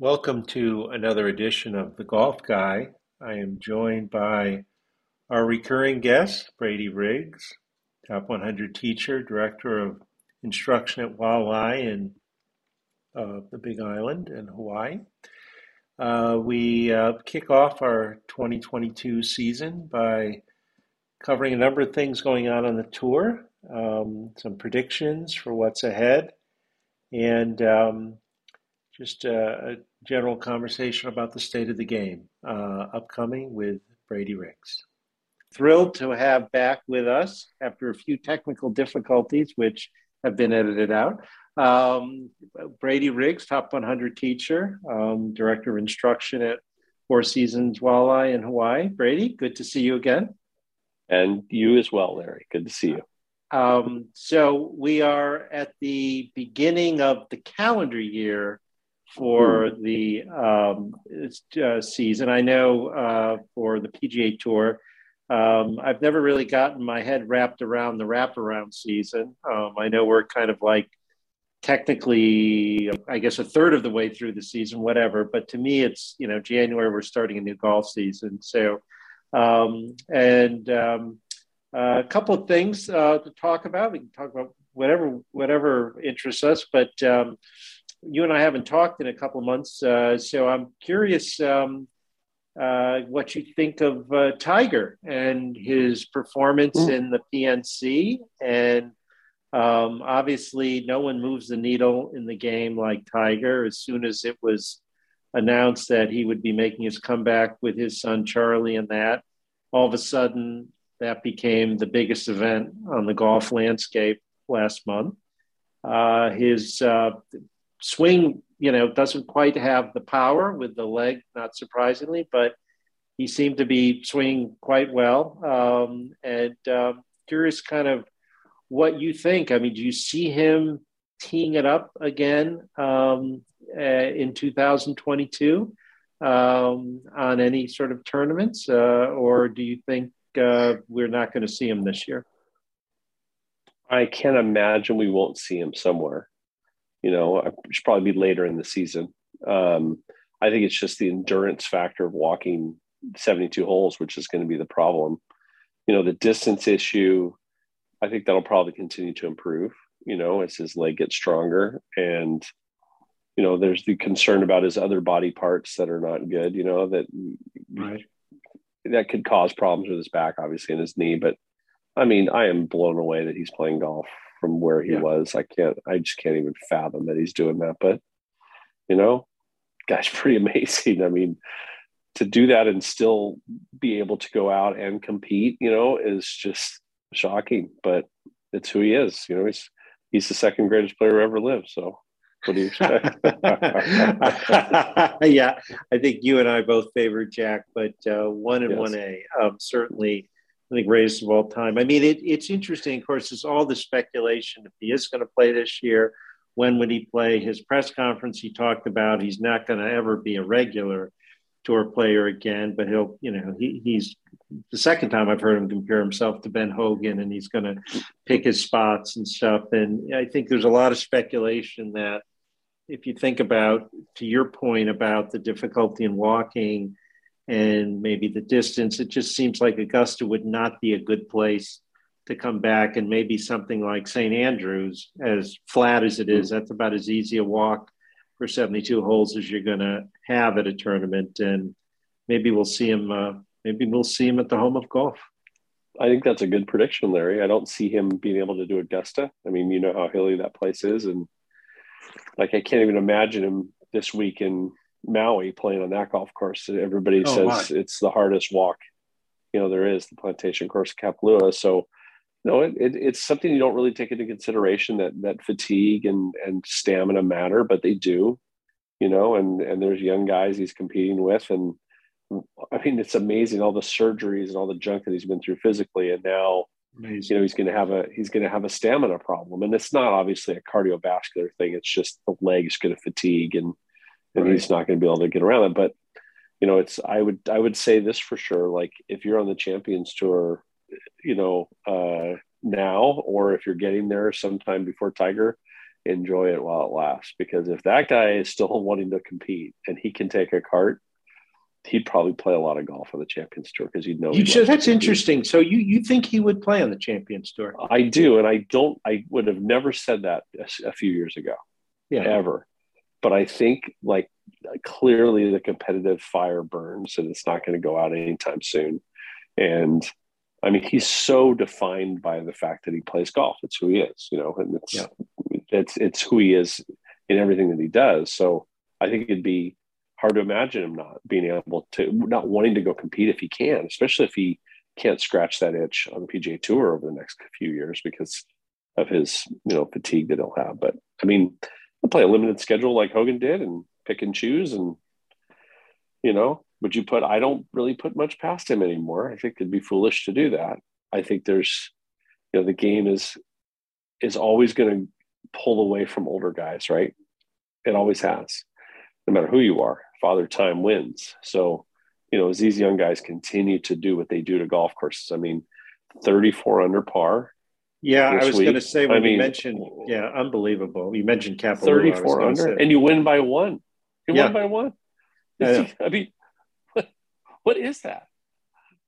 Welcome to another edition of The Golf Guy. I am joined by our recurring guest, Brady Riggs, top 100 teacher, director of instruction at Hualalai in uh, the Big Island in Hawaii. Uh, we uh, kick off our 2022 season by covering a number of things going on on the tour, um, some predictions for what's ahead, and um, just a, a, general conversation about the state of the game uh, upcoming with Brady Riggs. Thrilled to have back with us after a few technical difficulties, which have been edited out. Um, Brady Riggs, top 100 teacher, um, director of instruction at Four Seasons Hualalai in Hawaii. Brady, good to see you again. And you as well, Larry. Good to see you. Um, so we are at the beginning of the calendar year for hmm. the um, uh, season. I know uh, for the PGA Tour, um, I've never really gotten my head wrapped around the wraparound season. Um, I know we're kind of like technically, I guess, a third of the way through the season, whatever. But to me, it's you know January. We're starting a new golf season, so um, and um, uh, a couple of things uh, to talk about. We can talk about whatever whatever interests us, but um, you and I haven't talked in a couple of months, uh, so I'm curious um, uh, what you think of uh, Tiger and his performance mm. in the PNC. And um, obviously, no one moves the needle in the game like Tiger. As soon as it was announced that he would be making his comeback with his son Charlie, and that all of a sudden that became the biggest event on the golf landscape last month. Uh, his uh, swing, you know, doesn't quite have the power with the leg, not surprisingly, but he seemed to be swinging quite well. Um, and um, curious, kind of what you think. I mean, do you see him teeing it up again um, uh, in 2022 um, on any sort of tournaments, uh, or do you think uh, we're not going to see him this year? I can't imagine we won't see him somewhere you know, it should probably be later in the season. Um, I think it's just the endurance factor of walking 72 holes, which is going to be the problem. You know, the distance issue, I think that'll probably continue to improve, you know, as his leg gets stronger. And, you know, there's the concern about his other body parts that are not good, you know, that right. that could cause problems with his back, obviously, and his knee. But I mean, I am blown away that he's playing golf from where he yeah. was. I can't, I just can't even fathom that he's doing that. But, you know, guy's pretty amazing. I mean, to do that and still be able to go out and compete, you know, is just shocking. But it's who he is. You know, he's he's the second greatest player ever lived. So what do you expect? yeah, I think you and I both favor Jack, but uh, one and one A. Um, certainly I think greatest of all time. I mean, it, it's interesting. Of course, there's all the speculation if he is going to play this year. When would he play? His press conference, he talked about he's not going to ever be a regular tour player again, but he'll, you know, he, he's the second time I've heard him compare himself to Ben Hogan, and he's going to pick his spots and stuff. And I think there's a lot of speculation that if you think about, to your point about the difficulty in walking and maybe the distance. It just seems like Augusta would not be a good place to come back. And maybe something like St. Andrews, as flat as it is, mm-hmm. that's about as easy a walk for 72 holes as you're going to have at a tournament. And maybe we'll see him. Uh, maybe we'll see him at the home of golf. I think that's a good prediction, Larry. I don't see him being able to do Augusta. I mean, you know how hilly that place is, and like I can't even imagine him this week in Maui playing on that golf course. Everybody oh, says my. it's the hardest walk, you know, there is the plantation course Kapalua. So, you know, it, it, it's something you don't really take into consideration that that fatigue and and stamina matter, but they do, you know. And and there's young guys he's competing with, and I mean, it's amazing all the surgeries and all the junk that he's been through physically, and now. Amazing. You know he's going to have a he's going to have a stamina problem, and it's not obviously a cardiovascular thing. It's just the legs going to fatigue, and and right. he's not going to be able to get around it. But you know, it's I would I would say this for sure. Like if you're on the Champions Tour, you know, uh, now or if you're getting there sometime before Tiger, enjoy it while it lasts. Because if that guy is still wanting to compete and he can take a cart, he'd probably play a lot of golf on the Champions Tour because he'd know. You should, that's interesting. So you you think he would play on the Champions Tour? I do, and I don't. I would have never said that a, a few years ago, yeah. ever. But I think like clearly the competitive fire burns, and it's not going to go out anytime soon. And I mean, he's so defined by the fact that he plays golf. It's who he is, you know, and it's yeah. it's it's who he is in everything that he does. So I think it'd be hard to imagine him not being able to, not wanting to go compete if he can, especially if he can't scratch that itch on the PGA Tour over the next few years because of his, you know, fatigue that he'll have. But I mean, he'll play a limited schedule like Hogan did and pick and choose. And, you know, would you put, I don't really put much past him anymore. I think it'd be foolish to do that. I think there's, you know, the game is, is always going to pull away from older guys, right? It always has, no matter who you are father time wins. So, you know, as these young guys continue to do what they do to golf courses, I mean, 34 under par. Yeah, I was going to say when I mean, you mentioned, yeah, unbelievable. You mentioned capital 34 under, and you win by one. You yeah. win by one. I, I mean, what, what is that?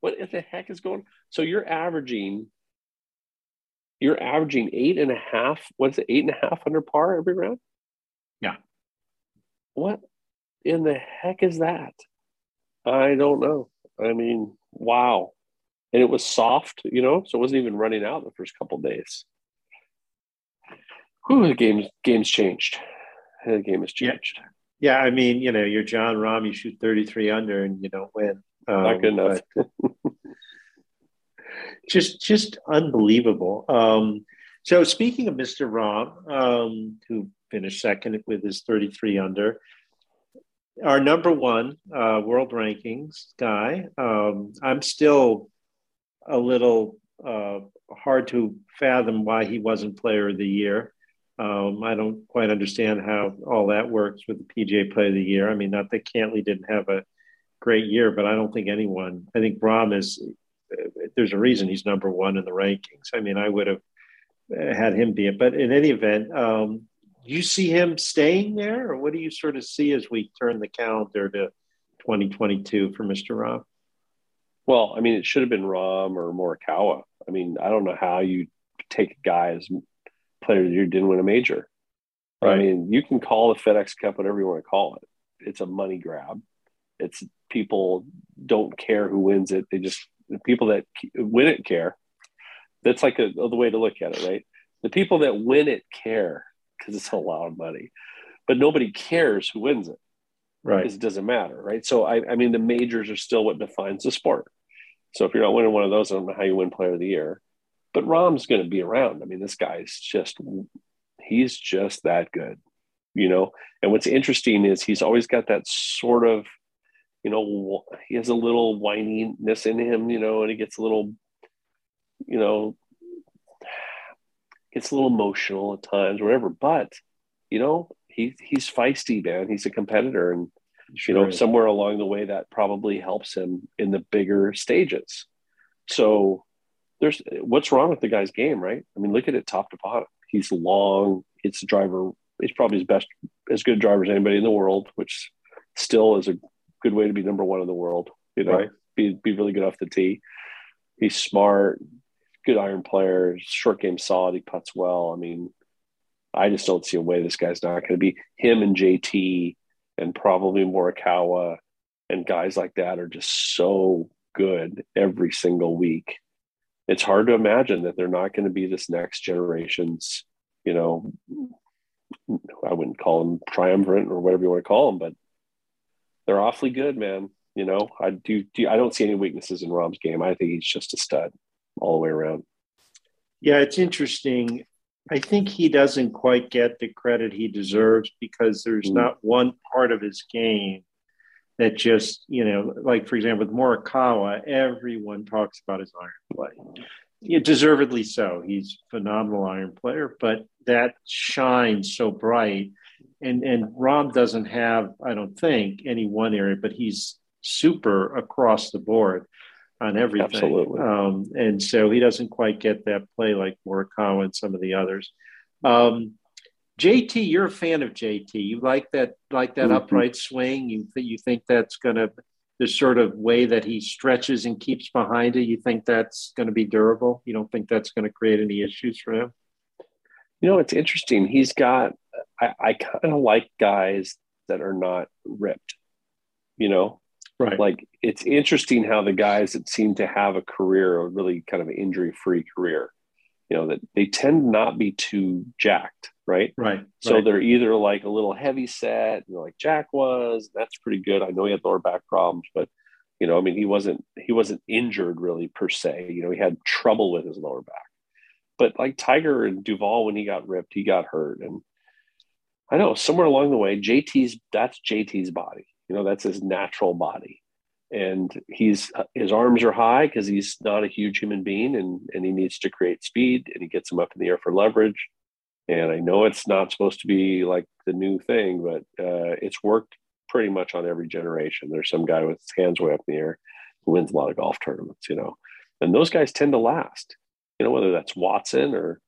What the heck is going? So you're averaging, you're averaging eight and a half. What's it? Eight and a half under par every round. Yeah. What? in the heck is that? I don't know. I mean, wow. And it was soft, you know, so it wasn't even running out the first couple days. Whew, the game's game's changed. The game has changed. Yeah. yeah, I mean, you know, you're Jon Rahm, you shoot 33 under and you don't win. Um, Not good enough. just just unbelievable. Um, so speaking of Mr. Rahm, um, who finished second with his 33 under, our number one uh, world rankings guy. Um, I'm still a little uh, hard to fathom why he wasn't Player of the Year. Um, I don't quite understand how all that works with the PGA Player of the Year. I mean, not that Cantlay didn't have a great year, but I don't think anyone. I think Rahm is. There's a reason he's number one in the rankings. I mean, I would have had him be it, but in any event, um, you see him staying there, or what do you sort of see as we turn the calendar to 2022 for Mr. Rahm? Well, I mean, it should have been Rahm or Morikawa. I mean, I don't know how you take a guy as player that you didn't win a major. Right. I mean, you can call the FedEx Cup whatever you want to call it. It's a money grab. It's people don't care who wins it. They just the people that win it care. That's like a, the way to look at it, right? The people that win it care because it's a lot of money, but nobody cares who wins it, right? Because it doesn't matter, right? So I, I mean, the majors are still what defines the sport. So if you're not winning one of those, I don't know how you win Player of the Year. But Rahm's going to be around. I mean, this guy's just he's just that good, you know. And what's interesting is he's always got that sort of, you know, he has a little whininess in him, you know, and he gets a little, you know, gets a little emotional at times, whatever. But you know, he's he's feisty, man. He's a competitor, and you know, somewhere along the way that probably helps him in the bigger stages. So there's what's wrong with the guy's game, right? I mean, look at it top to bottom. He's long. It's a driver. He's probably his best, as good a driver as anybody in the world, which still is a good way to be number one in the world. You know, right. be be really good off the tee. He's smart, good iron player, short game solid. He puts well. I mean, I just don't see a way this guy's not going to be him and JT and probably Morikawa and guys like that are just so good every single week. It's hard to imagine that they're not going to be this next generation's, you know, I wouldn't call them triumvirate or whatever you want to call them, but they're awfully good, man. You know, I do, do I don't see any weaknesses in Rahm's game. I think he's just a stud all the way around. Yeah, it's interesting. I think he doesn't quite get the credit he deserves because there's mm. not one part of his game that just, you know, like for example, with Morikawa, everyone talks about his iron play. Yeah, deservedly so. He's a phenomenal iron player, but that shines so bright. And and Rahm doesn't have, I don't think, any one area, but he's super across the board on everything. Absolutely. Um, and so he doesn't quite get that play like Morikawa and some of the others. Um, JT, you're a fan of JT. You like that like that mm-hmm. upright swing. You you think that's going to the sort of way that he stretches and keeps behind it. You think that's going to be durable? You don't think that's going to create any issues for him? You know, it's interesting. He's got. I, I kind of like guys that are not ripped. You know, right? Like it's interesting how the guys that seem to have a career, a really kind of injury free career, you know, that they tend not be too jacked right? Right. So right. they're either like a little heavy set, you know, like Jack was. That's pretty good. I know he had lower back problems, but you know, I mean, he wasn't he wasn't injured really per se. You know, he had trouble with his lower back. But like Tiger and Duval, when he got ripped, he got hurt, and I know somewhere along the way, JT's that's JT's body. You know, that's his natural body, and he's his arms are high because he's not a huge human being, and and he needs to create speed, and he gets them up in the air for leverage and I know it's not supposed to be like the new thing, but uh, it's worked pretty much on every generation. There's some guy with his hands way up in the air who wins a lot of golf tournaments, you know, and those guys tend to last. You know, whether that's Watson or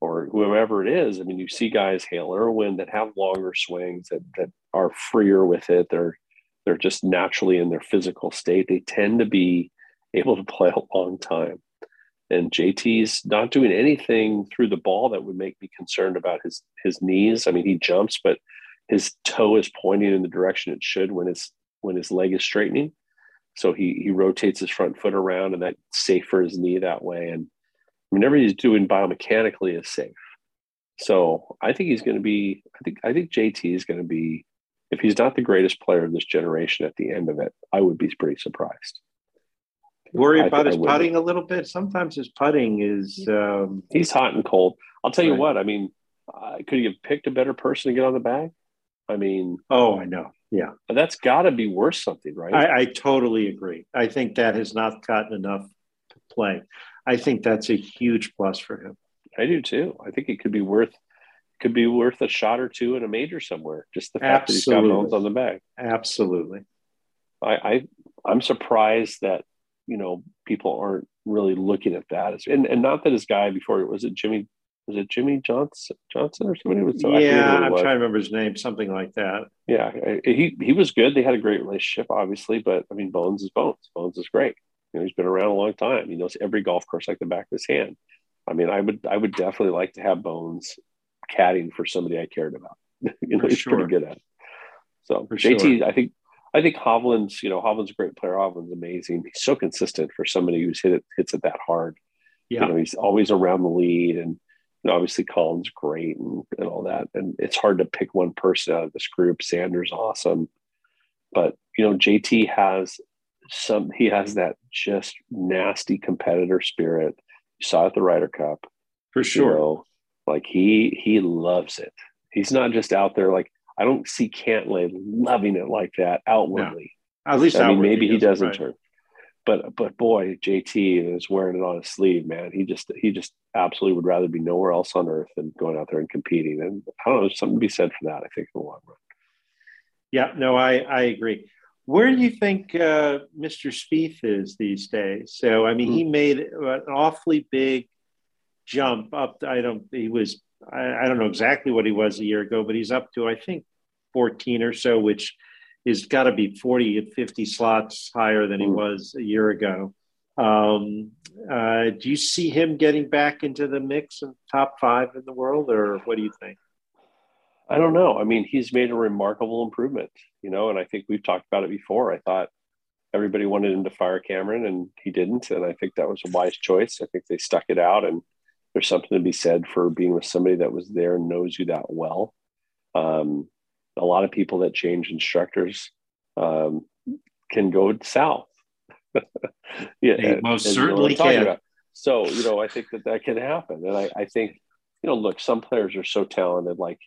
or whoever it is. I mean, you see guys, Hale Irwin, that have longer swings that that are freer with it. They're they're just naturally in their physical state. They tend to be able to play a long time and JT's not doing anything through the ball that would make me concerned about his his knees. I mean, he jumps, but his toe is pointing in the direction it should when his when his leg is straightening. So he he rotates his front foot around, and that's safe for his knee that way. And whenever he's doing biomechanically is safe. So I think he's going to be. I think I think JT is going to be. If he's not the greatest player of this generation at the end of it, I would be pretty surprised worry about his putting a little bit. Sometimes his putting is um, he's hot and cold. I'll tell right. you what. I mean, uh, could he have picked a better person to get on the bag? I mean, oh, I know. Yeah, that's got to be worth something, right? I, I totally agree. I think that has not gotten enough play. I think that's a huge plus for him. I do too. I think it could be worth could be worth a shot or two in a major somewhere. Just the fact Absolutely. that he's got Bones on the bag. Absolutely. I, I I'm surprised that you know people aren't really looking at that as, and, and not that his guy before was it Jimmy was it Jimmy Johnson Johnson or somebody was so yeah I'm trying to remember his name something like that yeah he he was good they had a great relationship obviously but I mean Bones is Bones Bones is great you know he's been around a long time he knows every golf course like the back of his hand I mean I would I would definitely like to have Bones caddying for somebody I cared about you know for he's sure. pretty good at it so for JT sure. I think I think Hovland's, you know, Hovland's a great player. Hovland's amazing. He's so consistent for somebody who's hit it, hits it that hard. Yeah. You know, he's always around the lead and you know, obviously Collin's great and, and all that. And it's hard to pick one person out of this group. Xander's awesome. But, you know, JT has some, he has that just nasty competitor spirit. You saw at the Ryder Cup. For sure. You know, like he, he loves it. He's not just out there like, I don't see Cantlay loving it like that outwardly. No. At least I mean, maybe he doesn't right. turn. But but boy, JT is wearing it on his sleeve, man. He just he just absolutely would rather be nowhere else on earth than going out there and competing. And I don't know, there's something to be said for that. I think in the long run. Yeah, no, I I agree. Where do you think uh, Mr. Spieth is these days? So I mean, he hmm. made an awfully big jump up. I don't. He was I, I, don't know exactly what he was a year ago, but he's up to, I think, 14 or so, which is got to be 40 to 50 slots higher than he hmm. was a year ago. Um, uh, do you see him getting back into the mix of top five in the world, or what do you think? I don't know. I mean, he's made a remarkable improvement, you know, and I think we've talked about it before. I thought everybody wanted him to fire Cameron, and he didn't, and I think that was a wise choice. I think they stuck it out, and there's something to be said for being with somebody that was there and knows you that well. Um, a lot of people that change instructors um, can go south. yeah, they most certainly can. About. So you know, I think that that can happen, and I, I think you know, look, some players are so talented, like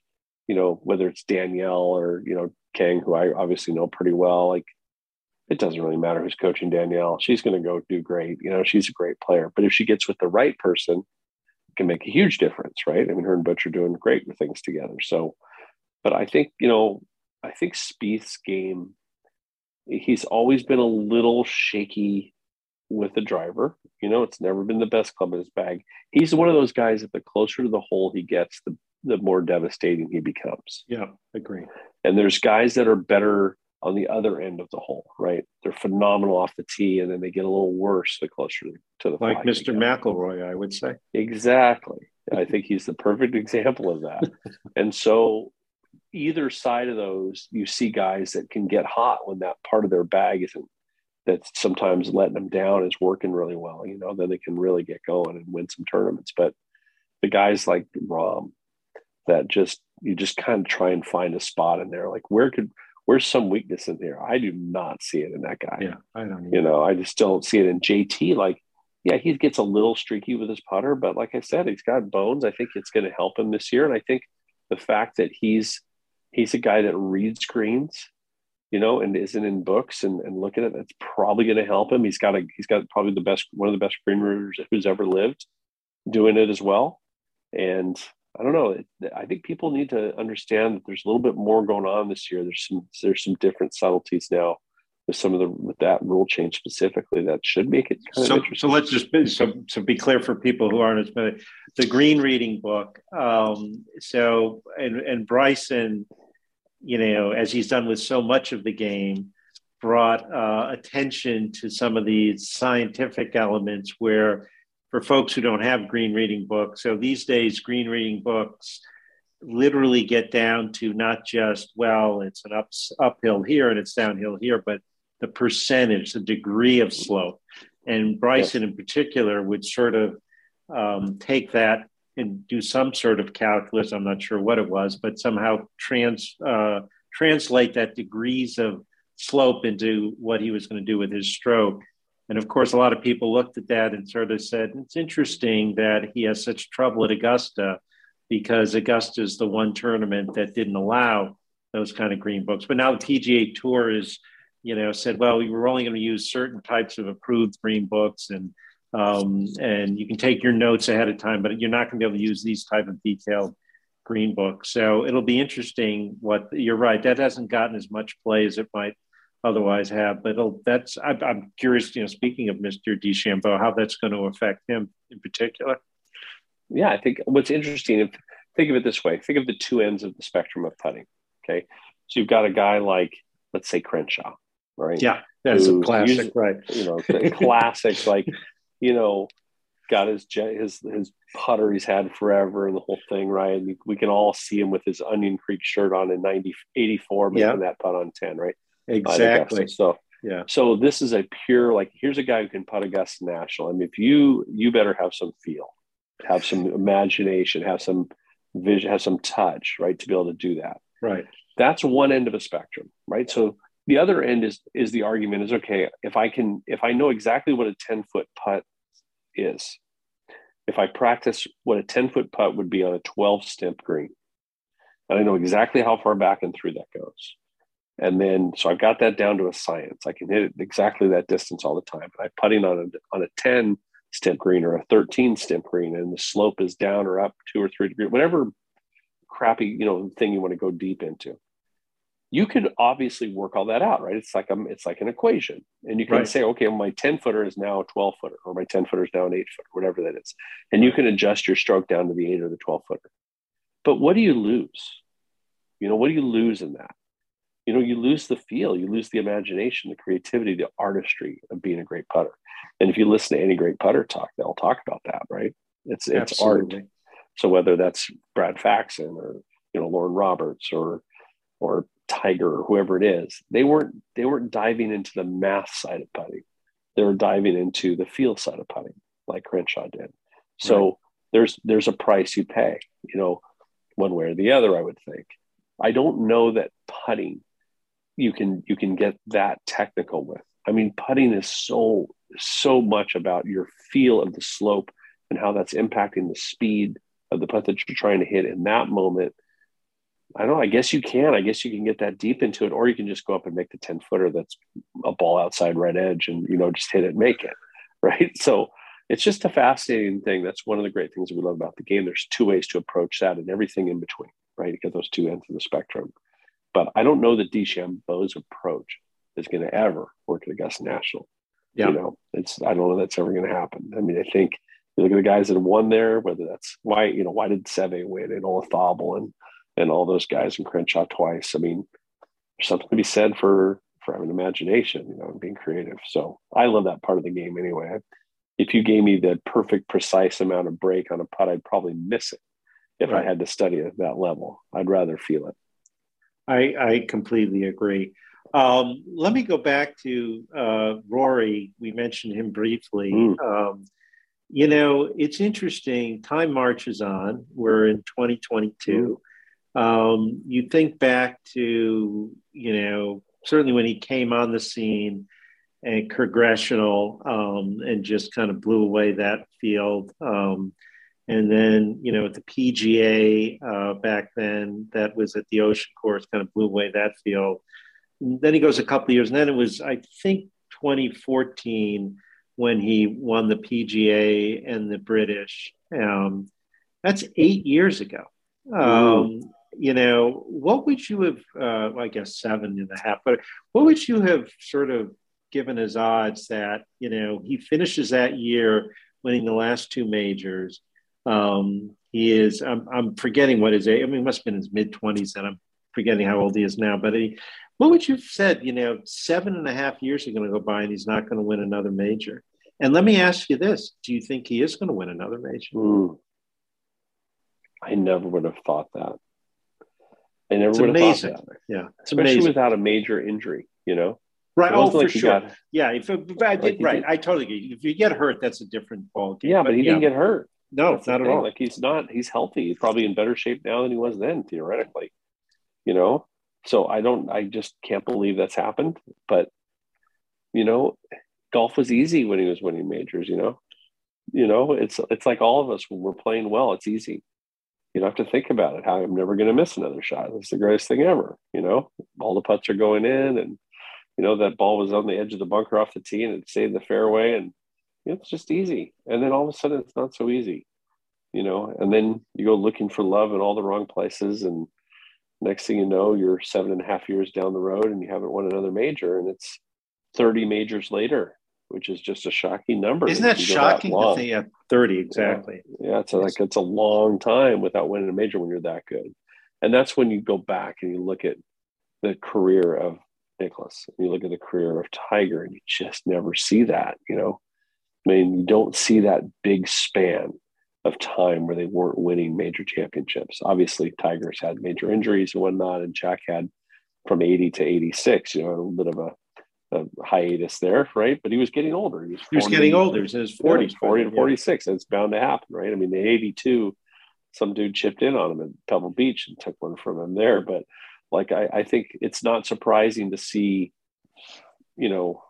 you know, whether it's Danielle or you know Kang, who I obviously know pretty well, like it doesn't really matter who's coaching Danielle. She's going to go do great. You know, she's a great player. But if she gets with the right person, can make a huge difference, right? I mean, her and Butch are doing great with things together. So, but I think, you know, I think Spieth's game, he's always been a little shaky with the driver. You know, it's never been the best club in his bag. He's one of those guys that the closer to the hole he gets, the the more devastating he becomes. Yeah, agree. And there's guys that are better on the other end of the hole, right? They're phenomenal off the tee, and then they get a little worse the closer to the like Mr. McIlroy, I would say. Exactly. I think he's the perfect example of that. and so, either side of those, you see guys that can get hot when that part of their bag isn't that's sometimes letting them down is working really well. You know, then they can really get going and win some tournaments. But the guys like Rahm, that just you just kind of try and find a spot in there. Like where could where's some weakness in there? I do not see it in that guy. Yeah, I don't. Either. You know, I just don't see it in JT. Like, yeah, he gets a little streaky with his putter, but like I said, he's got Bones. I think it's going to help him this year, and I think the fact that he's he's a guy that reads greens, you know, and isn't in books and, and look at it, that's probably going to help him. He's got a he's got probably the best one of the best green readers who's ever lived, doing it as well, and I don't know. I think people need to understand that there's a little bit more going on this year. There's some there's some different subtleties now with some of the with that rule change specifically that should make it kind so, of So let's just be, so so be clear for people who aren't as familiar. The green reading book. Um, so and and Bryson, you know, as he's done with so much of the game, brought uh, attention to some of these scientific elements where for folks who don't have green reading books. So these days, green reading books literally get down to not just, well, it's an up, uphill here and it's downhill here, but the percentage, the degree of slope. And Bryson in particular would sort of um, take that and do some sort of calculus. I'm not sure what it was, but somehow trans, uh, translate that degrees of slope into what he was going to do with his stroke. And of course, a lot of people looked at that and sort of said, it's interesting that he has such trouble at Augusta because Augusta is the one tournament that didn't allow those kind of green books. But now the PGA Tour is, you know, said, well, we were only going to use certain types of approved green books and um, and you can take your notes ahead of time, but you're not going to be able to use these type of detailed green books. So it'll be interesting what you're right. That hasn't gotten as much play as it might otherwise have. But that's I, am curious. You know, speaking of Mr. DeChambeau, how that's going to affect him in particular. Yeah, I think what's interesting. If think of it this way, think of the two ends of the spectrum of putting. Okay, so you've got a guy like let's say Crenshaw, right? Yeah, that's a classic, uses, right? You know, classic like you know got his his his putter he's had forever and the whole thing, right? And we can all see him with his Onion Creek shirt on in 90, 84, making yeah. that putt on 10, right? Exactly. So yeah. So this is a pure like here's a guy who can putt Augusta National. I mean, if you you better have some feel, have some imagination, have some vision, have some touch, right, to be able to do that. Right. That's one end of a spectrum, right? So the other end is is the argument is okay if I can if I know exactly what a ten foot putt is, if I practice what a ten foot putt would be on a twelve stimp green, and I know exactly how far back and through that goes and then, so I've got that down to a science. I can hit it exactly that distance all the time. I'm putting on a, on a 10 stimp green or a 13 stimp green, and the slope is down or up two or three degrees, whatever crappy, you know, thing you want to go deep into. You could obviously work all that out, right? It's like a, it's like an equation, and you can right. say, okay, well, my 10 footer is now a 12 footer, or my 10 footer is now an eight footer, whatever that is, and you can adjust your stroke down to the eight or the 12 footer. But what do you lose? You know, what do you lose in that? You know, you lose the feel, you lose the imagination, the creativity, the artistry of being a great putter. And if you listen to any great putter talk, they'll talk about that, right? It's it's Absolutely. art. So whether that's Brad Faxon or you know Loren Roberts or or Tiger or whoever it is, they weren't they weren't diving into the math side of putting. They were diving into the feel side of putting, like Crenshaw did. So right. there's there's a price you pay, you know, one way or the other. I would think. I don't know that putting you can you can get that technical with. I mean, putting is so so much about your feel of the slope and how that's impacting the speed of the putt that you're trying to hit in that moment. I don't know. I guess you can. I guess you can get that deep into it, or you can just go up and make the 10 footer that's a ball outside right edge and, you know, just hit it, make it. Right. So it's just a fascinating thing. That's one of the great things we love about the game. There's two ways to approach that and everything in between, right? You get those two ends of the spectrum. But I don't know that DeChambeau's approach is going to ever work at Augusta National. Yeah. You know, it's I don't know that's ever going to happen. I mean, I think You look at the guys that have won there, whether that's why, you know, why did Seve win and Olazabal and and all those guys and Crenshaw twice? I mean, there's something to be said for for having imagination, you know, and being creative. So I love that part of the game anyway. If you gave me the perfect, precise amount of break on a putt, I'd probably miss it if right. I had to study at that level. I'd rather feel it. I, I completely agree. Um, let me go back to uh, Rory. We mentioned him briefly. Mm. Um, you know, it's interesting. Time marches on. We're in 2022. Mm. Um, you think back to, you know, certainly when he came on the scene and congressional um, and just kind of blew away that field. And then, you know, at the PGA uh, back then, that was at the Ocean Course, kind of blew away that field. And then he goes a couple years, and then it was, I think, 2014 when he won the PGA and the British. Um, that's eight years ago. Um, you know, what would you have, uh, well, I guess seven and a half, but what would you have sort of given as odds that, you know, he finishes that year winning the last two majors? Um, he is, I'm, I'm forgetting what his age, I mean, must have been his mid 20s, and I'm forgetting how old he is now, but he, what would you have said, you know, seven and a half years are going to go by and he's not going to win another major? And let me ask you this do you think he is going to win another major? Mm. I never would have thought that. I never it's would amazing. have thought that. Yeah, especially amazing. without a major injury. You know, right? Oh, for like sure. Got, yeah, if it, I did, like right, I totally agree. If you get hurt, that's a different ball game. Yeah, but, but he yeah. didn't get hurt. No, that's not at all. Like he's not. He's healthy. He's probably in better shape now than he was then, theoretically. You know, so I don't. I just can't believe that's happened. But you know, golf was easy when he was winning majors. You know, you know, it's it's like all of us when we're playing well. It's easy you don't have to think about it. How I'm never going to miss another shot. It's the greatest thing ever. You know, all the putts are going in, and you know that ball was on the edge of the bunker off the tee, and it saved the fairway, and it's just easy. And then all of a sudden, it's not so easy. You know, and then you go looking for love in all the wrong places, and next thing you know, you're seven and a half years down the road, and you haven't won another major, and it's 30 majors later which is just a shocking number. Isn't that shocking that to think at 30 exactly? Yeah, yeah it's a, like it's a long time without winning a major when you're that good. And that's when you go back and you look at the career of Nicklaus. and you look at the career of Tiger, and you just never see that, you know. I mean, you don't see that big span of time where they weren't winning major championships. Obviously, Tiger's had major injuries and whatnot, and Jack had from 80 to 86, you know, a little bit of a a hiatus there, right? But he was getting older. He was, he was getting older. He was in his 40s. Yeah, 40 to 46. Yeah. It's bound to happen, right? I mean, the 82, some dude chipped in on him at Pebble Beach and took one from him there. But like, I, I think it's not surprising to see, you know,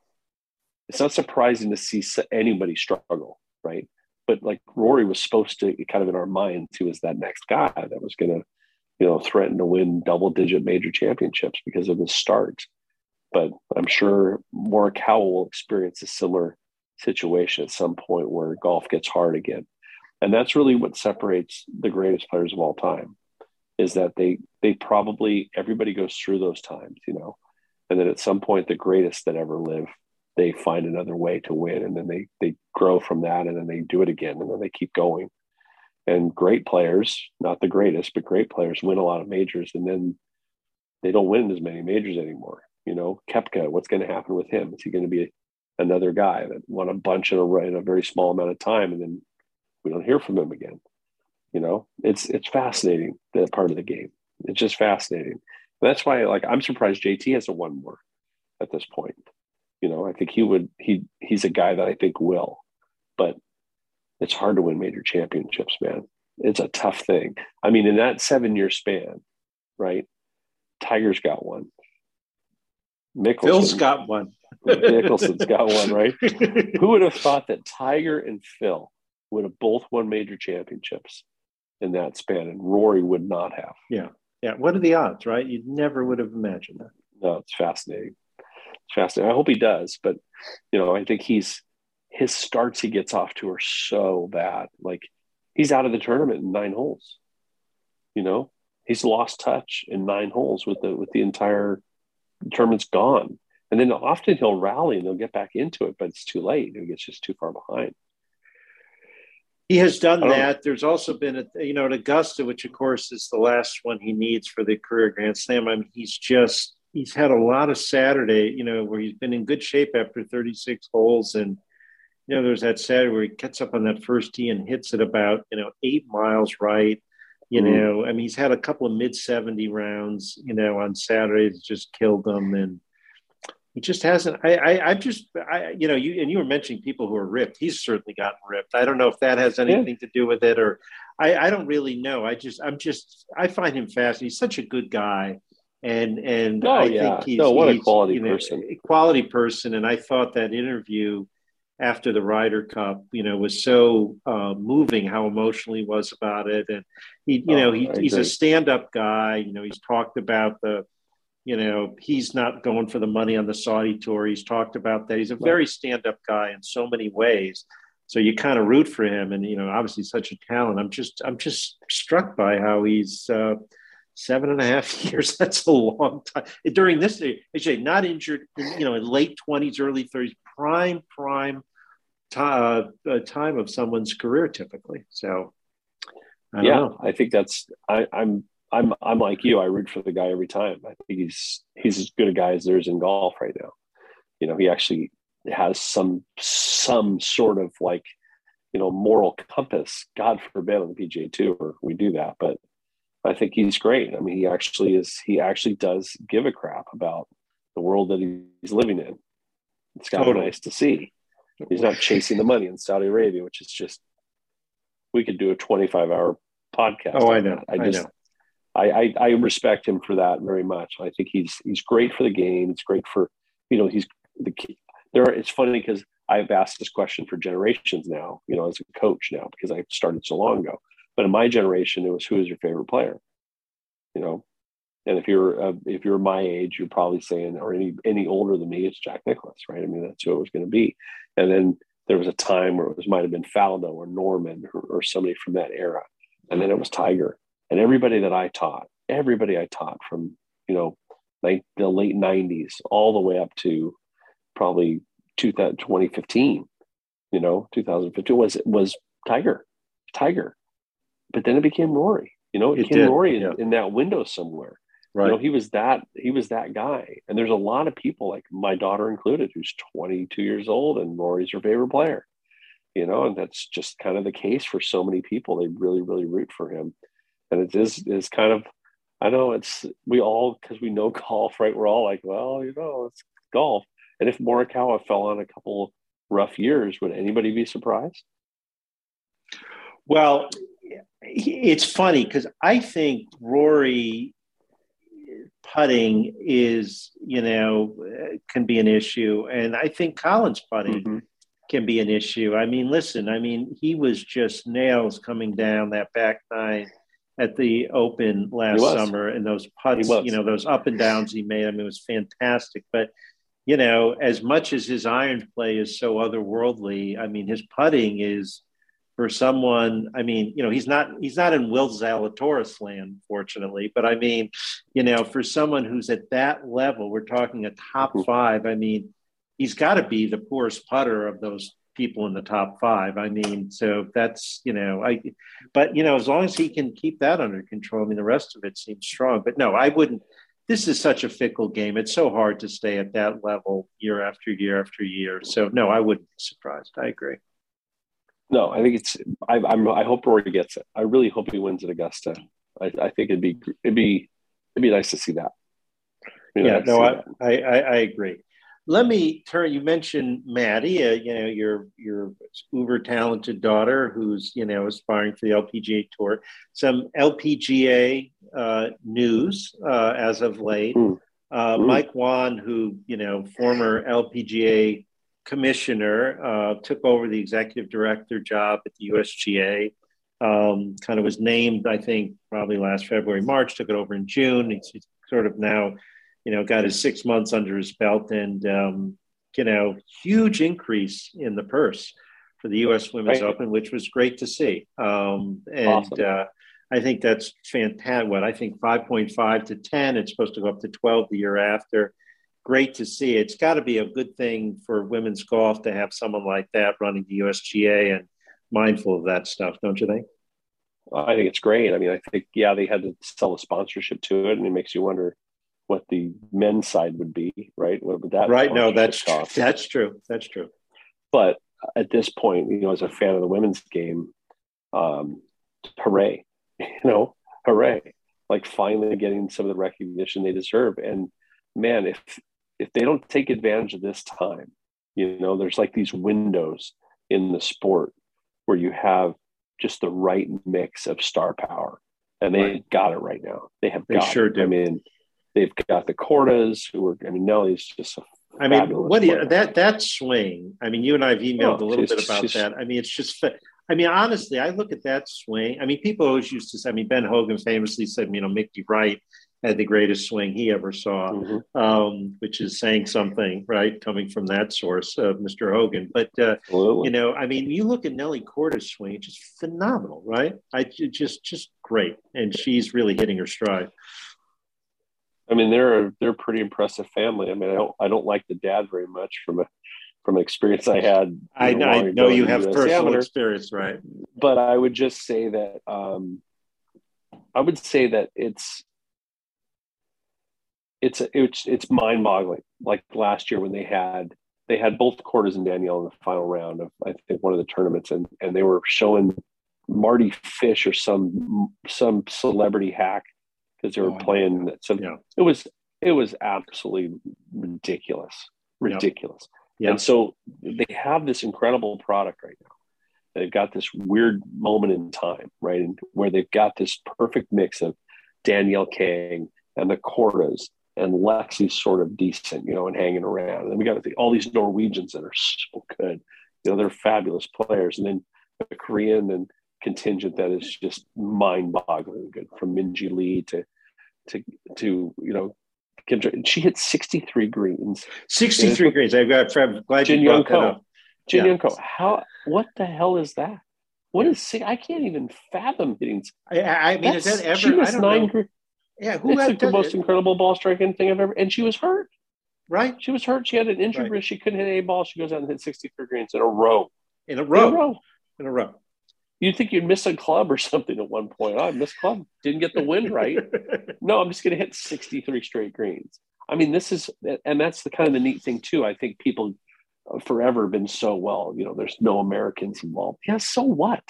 it's not surprising to see anybody struggle, right? But like Rory was supposed to kind of in our minds, he was that next guy that was going to, you know, threaten to win double digit major championships because of his start but I'm sure Morikawa will experience a similar situation at some point where golf gets hard again. And that's really what separates the greatest players of all time is that they they probably everybody goes through those times, you know. And then at some point the greatest that ever live, they find another way to win and then they they grow from that and then they do it again and then they keep going. And great players, not the greatest, but great players win a lot of majors and then they don't win as many majors anymore. You know, Koepka, what's going to happen with him? Is he going to be another guy that won a bunch in a, in a very small amount of time and then we don't hear from him again? You know, it's it's fascinating that part of the game. It's just fascinating. That's why, like, I'm surprised JT hasn't won more at this point. You know, I think he would. He he's a guy that I think will, but it's hard to win major championships, man. It's a tough thing. I mean, in that seven year span, right? Tiger's got one. Mickelson. Phil's got one. Mickelson's got one, right? Who would have thought that Tiger and Phil would have both won major championships in that span, and Rory would not have? Yeah, yeah. What are the odds, right? You never would have imagined that. No, it's fascinating. Fascinating. I hope he does, but you know, I think he's his starts he gets off to are so bad. Like he's out of the tournament in nine holes. You know, he's lost touch in nine holes with the with the entire tournament's gone. And then often he'll rally and they'll get back into it, but it's too late. He gets just too far behind. He has done that. There's also been, a, you know, at Augusta, which of course is the last one he needs for the career Grand Slam. I mean, he's just he's had a lot of Saturday, you know, where he's been in good shape after 36 holes. And, you know, there's that Saturday where he gets up on that first tee and hits it about, you know, eight miles right. You mm know, I mean, he's had a couple of mid 70 rounds, you know, on Saturdays, just killed them. And he just hasn't, I, I, I just, I, you know, you, and you were mentioning people who are ripped. He's certainly gotten ripped. I don't know if that has anything yeah. to do with it or I, I don't really know. I just, I'm just, I find him fascinating. He's such a good guy and and oh, I yeah. think he's no, what he's, a quality you know, person, quality person. And I thought that interview after the Ryder Cup, you know, was so uh, moving. How emotional he was about it, and he, you oh, know, he, he's a stand-up guy. You know, he's talked about the, you know, he's not going for the money on the Saudi tour. He's talked about that. He's a very stand-up guy in so many ways. So you kind of root for him, and you know, obviously such a talent. I'm just, I'm just struck by how he's. Uh, seven and a half years. That's a long time. During this, actually, not injured, you know, in late 20s, early 30s, prime, prime t- uh, time of someone's career typically. So, I yeah, know. I think that's, I, I'm, I'm, I'm like you. I root for the guy every time. I think he's, he's as good a guy as there is in golf right now. You know, he actually has some, some sort of like, you know, moral compass. God forbid on the PGA Tour we do that, but I think he's great. I mean, he actually is. He actually does give a crap about the world that he's living in. It's kind of nice to see. He's not chasing the money in Saudi Arabia, which is just. We could do a twenty-five hour podcast. Oh, I know. I just. I, I, I respect him for that very much. I think he's he's great for the game. It's great for you know he's the key. there. It's funny because I've asked this question for generations now. You know, as a coach now because I started so long ago but in my generation, it was who is your favorite player? You know, and if you're uh, if you're my age, you're probably saying, or any any older than me, it's Jack Nicklaus, right? I mean, that's who it was going to be. And then there was a time where it was might have been Faldo or Norman or, or somebody from that era, and then it was Tiger. And everybody that I taught, everybody I taught from you know like the late '90s all the way up to probably 2015, you know, 2015 was was Tiger, Tiger but then it became Rory. You know, it, it became did, Rory in, yeah. in, that window somewhere. Right. You know, he was that he was that guy. And there's a lot of people, like my daughter included, who's 22 years old, and Rory's her favorite player. You know, and that's just kind of the case for so many people. They really, really root for him. And it is is kind of I know it's we all because we know golf, right? We're all like, well, you know, it's golf. And if Morikawa fell on a couple rough years, would anybody be surprised? Well, it's funny because I think Rory putting is, you know, can be an issue. And I think Collins putting mm-hmm. can be an issue. I mean, listen, I mean, he was just nails coming down that back nine at the Open last summer and those putts, you know, those up and downs he made. I mean, it was fantastic. But, you know, as much as his iron play is so otherworldly, I mean, his putting is for someone i mean you know he's not he's not in Will Zalatoris land fortunately but i mean you know for someone who's at that level we're talking a top mm-hmm. five i mean he's got to be the poorest putter of those people in the top five. I mean so that's you know i but you know as long as he can keep that under control i mean the rest of it seems strong but no i wouldn't this is such a fickle game. It's so hard to stay at that level year after year after year. So no i wouldn't be surprised. I agree no, I think it's. I, I'm. I hope Rory gets it. I really hope he wins at Augusta. I, I think it'd be. It'd be. It'd be nice to see that. yeah. No, I, I, I. agree. Let me turn. You mentioned Maddie. Uh, you know your your uber talented daughter, who's you know aspiring for the LPGA tour. Some LPGA uh, news uh, as of late. Mm. Mm. Mike Whan, who you know former LPGA commissioner, uh, took over the executive director job at the USGA. Um, kind of was named, I think, probably last February, March. Took it over in June. He's, he's sort of now, you know, got his six months under his belt, and um, you know, huge increase in the purse for the U.S. Women's right. Open, which was great to see. Um, and awesome. uh, I think that's fantastic. What I think, five point five to ten. It's supposed to go up to twelve the year after great to see. It's got to be a good thing for women's golf to have someone like that running the USGA and mindful of that stuff, don't you think? I think it's great. I mean, I think yeah, they had to sell a sponsorship to it, and it makes you wonder what the men's side would be, right? What would that right? No, that's cost? that's true. That's true. But at this point, you know, as a fan of the women's game, um, hooray! You know, hooray! Like finally getting some of the recognition they deserve. And man, if if they don't take advantage of this time, you know, there's like these windows in the sport where you have just the right mix of star power, and they right. got it right now. They have they sure it. do. I mean, they've got the Kordas who are. I mean, Nellie's just a I mean, what do you, that that swing? I mean, you and I have emailed oh, a little bit about that. I mean, it's just. I mean, honestly, I look at that swing. I mean, people always used to say. I mean, Ben Hogan famously said, you know, Mickey Wright had the greatest swing he ever saw, mm-hmm. um, which is saying something, right, coming from that source of Mr. Hogan. But uh, you know, I mean, you look at Nellie Korda's swing, just phenomenal, right? I just just great, and she's really hitting her stride. I mean, they're a, they're a pretty impressive family. I mean, I don't I don't like the dad very much from a from an experience I had. I, know, I know you have personal amateur. experience, right? But I would just say that um, I would say that it's it's it's it's mind boggling. Like last year when they had they had both Kordas and Danielle in the final round of I think one of the tournaments, and and they were showing Mardy Fish or some some celebrity hack because they were oh, playing some. Yeah. It was it was absolutely ridiculous, ridiculous. Yeah. And so they have this incredible product right now. They've got this weird moment in time, right, and where they've got this perfect mix of Danielle Kang and the Kordas and Lexi's sort of decent, you know, and hanging around. And then we got all these Norwegians that are so good. You know, they're fabulous players. And then the Korean and contingent that is just mind-boggling good from Minjee Lee to to to you know Kim. She hit 63 greens. 63 greens. I've got from glad Jin Young Ko. Jin yeah. Young Ko. How what the hell is that? What is I can't even fathom hitting. I, I mean, That's, is that ever? She was nine. Know. Yeah, who it's like the most it? incredible ball striking thing I've ever. And she was hurt. Right. She was hurt. She had an injury right. She couldn't hit a ball. She goes out and hit 63 greens in a row. In a row. In a row. In a row. You'd think you'd miss a club or something at one point. Oh, I missed club. Didn't get the wind right. no, I'm just going to hit 63 straight greens. I mean, this is, and that's the kind of the neat thing too. I think people forever have been so well. You know, there's no Americans involved. Yeah, so what?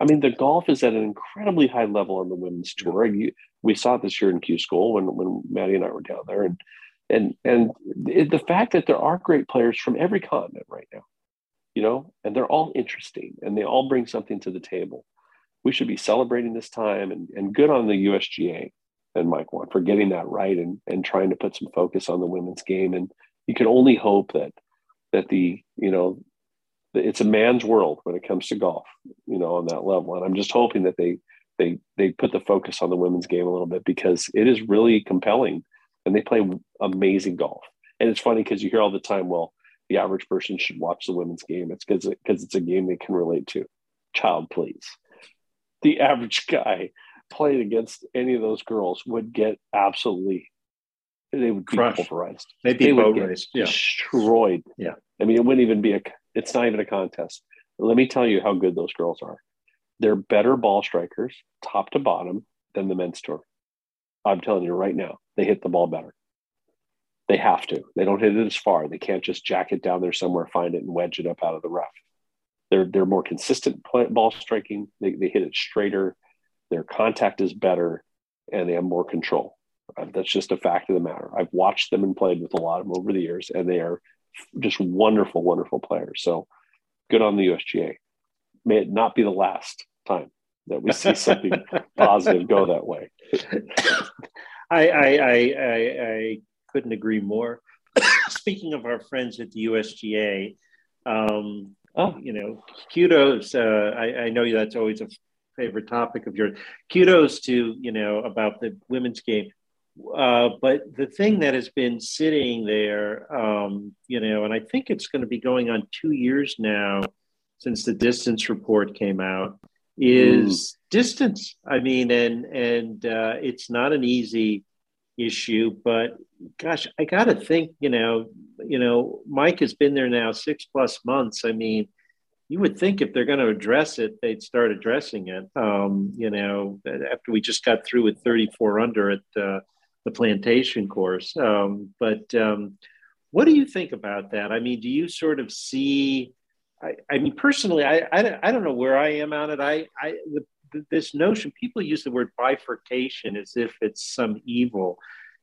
I mean, the golf is at an incredibly high level on the women's tour. You, we saw it this year in Q School when when Maddie and I were down there, and and and the fact that there are great players from every continent right now, you know, and they're all interesting and they all bring something to the table. We should be celebrating this time and, and good on the USGA and Mike Whan for getting that right and, and trying to put some focus on the women's game. And you can only hope that that the, you know, it's a man's world when it comes to golf, you know, on that level. And I'm just hoping that they they they put the focus on the women's game a little bit because it is really compelling and they play amazing golf. And it's funny because you hear all the time, well, the average person should watch the women's game. It's because because it's a game they can relate to. Child, please. The average guy playing against any of those girls would get absolutely they would be Crushed. pulverized. They'd be they would get yeah. destroyed. Yeah. I mean, it wouldn't even be a. It's not even a contest. Let me tell you how good those girls are. They're better ball strikers, top to bottom, than the men's tour. I'm telling you right now, they hit the ball better. They have to. They don't hit it as far. They can't just jack it down there somewhere, find it, and wedge it up out of the rough. They're they're more consistent play, ball striking. They, they hit it straighter. Their contact is better, and they have more control. Uh, that's just a fact of the matter. I've watched them and played with a lot of them over the years, and they are just wonderful, wonderful players. So good on the USGA. May it not be the last time that we see something positive go that way. I, I, I, I, couldn't agree more. Speaking of our friends at the USGA, um, oh. you know, kudos. Uh, I, I know that's always a favorite topic of yours. Kudos to you know about the women's game. Uh, but the thing that has been sitting there, um, you know, and I think it's going to be going on two years now since the distance report came out, is mm. distance. I mean, and and uh, it's not an easy issue, but gosh, I got to think. You know, you know, Mike has been there now six plus months. I mean, you would think if they're going to address it, they'd start addressing it. Um, you know, after we just got through with 34 under at uh, the plantation course. Um, but um, what do you think about that? I mean, do you sort of see? I, I mean, personally, I, I, I don't know where I am on it. I, I the, this notion people use the word bifurcation as if it's some evil.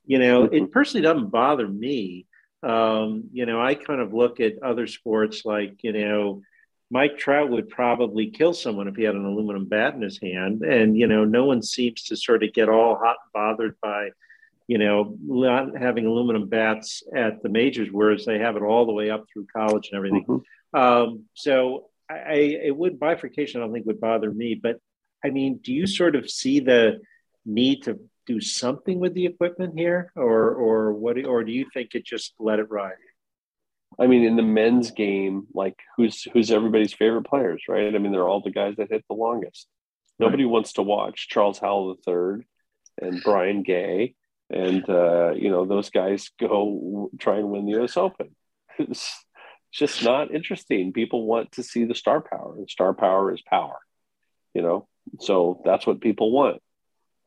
You know, it mm-hmm. personally doesn't bother me. Um, you know, I kind of look at other sports like you know Mike Trout would probably kill someone if he had an aluminum bat in his hand. And, you know, no one seems to sort of get all hot and bothered by, you know, not having aluminum bats at the majors, whereas they have it all the way up through college and everything. Mm-hmm. Um, so I, it would bifurcation, I don't think would bother me. But I mean, do you sort of see the need to do something with the equipment here or, or what, or do you think it just let it ride? I mean, in the men's game, like who's who's everybody's favorite players, right? I mean, they're all the guys that hit the longest. Nobody right. wants to watch Charles Howell III and Brian Gay, and uh, you know those guys go try and win the U.S. Open. It's just not interesting. People want to see the star power, and star power is power. You know, so that's what people want.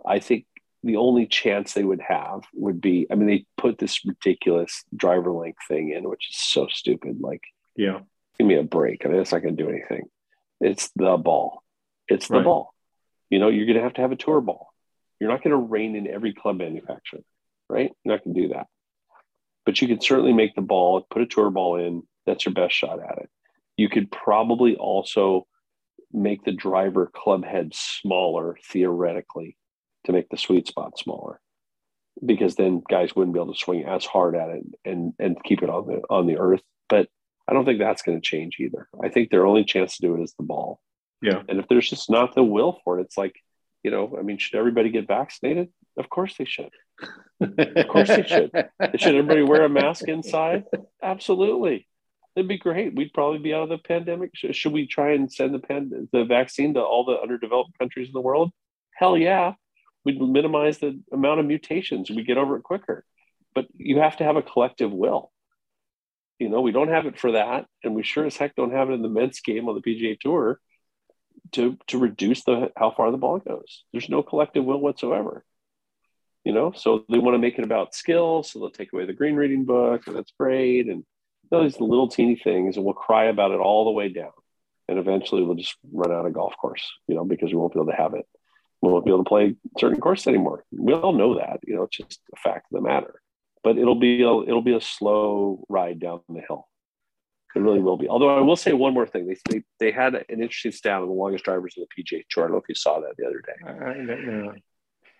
I think the only chance they would have would be I mean, they put this ridiculous driver length thing in, which is so stupid. Like, yeah, give me a break. I mean, it's not going to do anything. It's the ball. It's the right. ball. You know, you're going to have to have a tour ball. You're not going to rein in every club manufacturer, right? You're not going to do that. But you can certainly make the ball, put a tour ball in. That's your best shot at it. You could probably also make the driver club head smaller theoretically to make the sweet spot smaller because then guys wouldn't be able to swing as hard at it and and keep it on the on the earth. But i don't think that's going to change either. I think their only chance to do it is the ball. Yeah. And if there's just not the will for it it's like you know i mean should everybody get vaccinated? Of course they should. Of course they should. Should everybody wear a mask inside? Absolutely it'd be great. We'd probably be out of the pandemic. Should we try and send the pan- the vaccine to all the underdeveloped countries in the world? Hell yeah. We'd minimize the amount of mutations. We get over it quicker. But you have to have a collective will. You know we don't have it for that and we sure as heck don't have it in the men's game on the pga tour to to reduce the how far the ball goes. There's no collective will whatsoever. You know so they want to make it about skill so they'll take away the green reading book and that's great and these little teeny things and we'll cry about it all the way down and eventually we'll just run out of golf course you know because we won't be able to have it we won't be able to play certain courses anymore. We all know that, you know, it's just a fact of the matter. But it'll be a, it'll be a slow ride down the hill. It really will be. Although I will say one more thing. They they, they had an interesting stat on the longest drivers in the PGA Tour. I don't know if you saw that the other day. I don't know.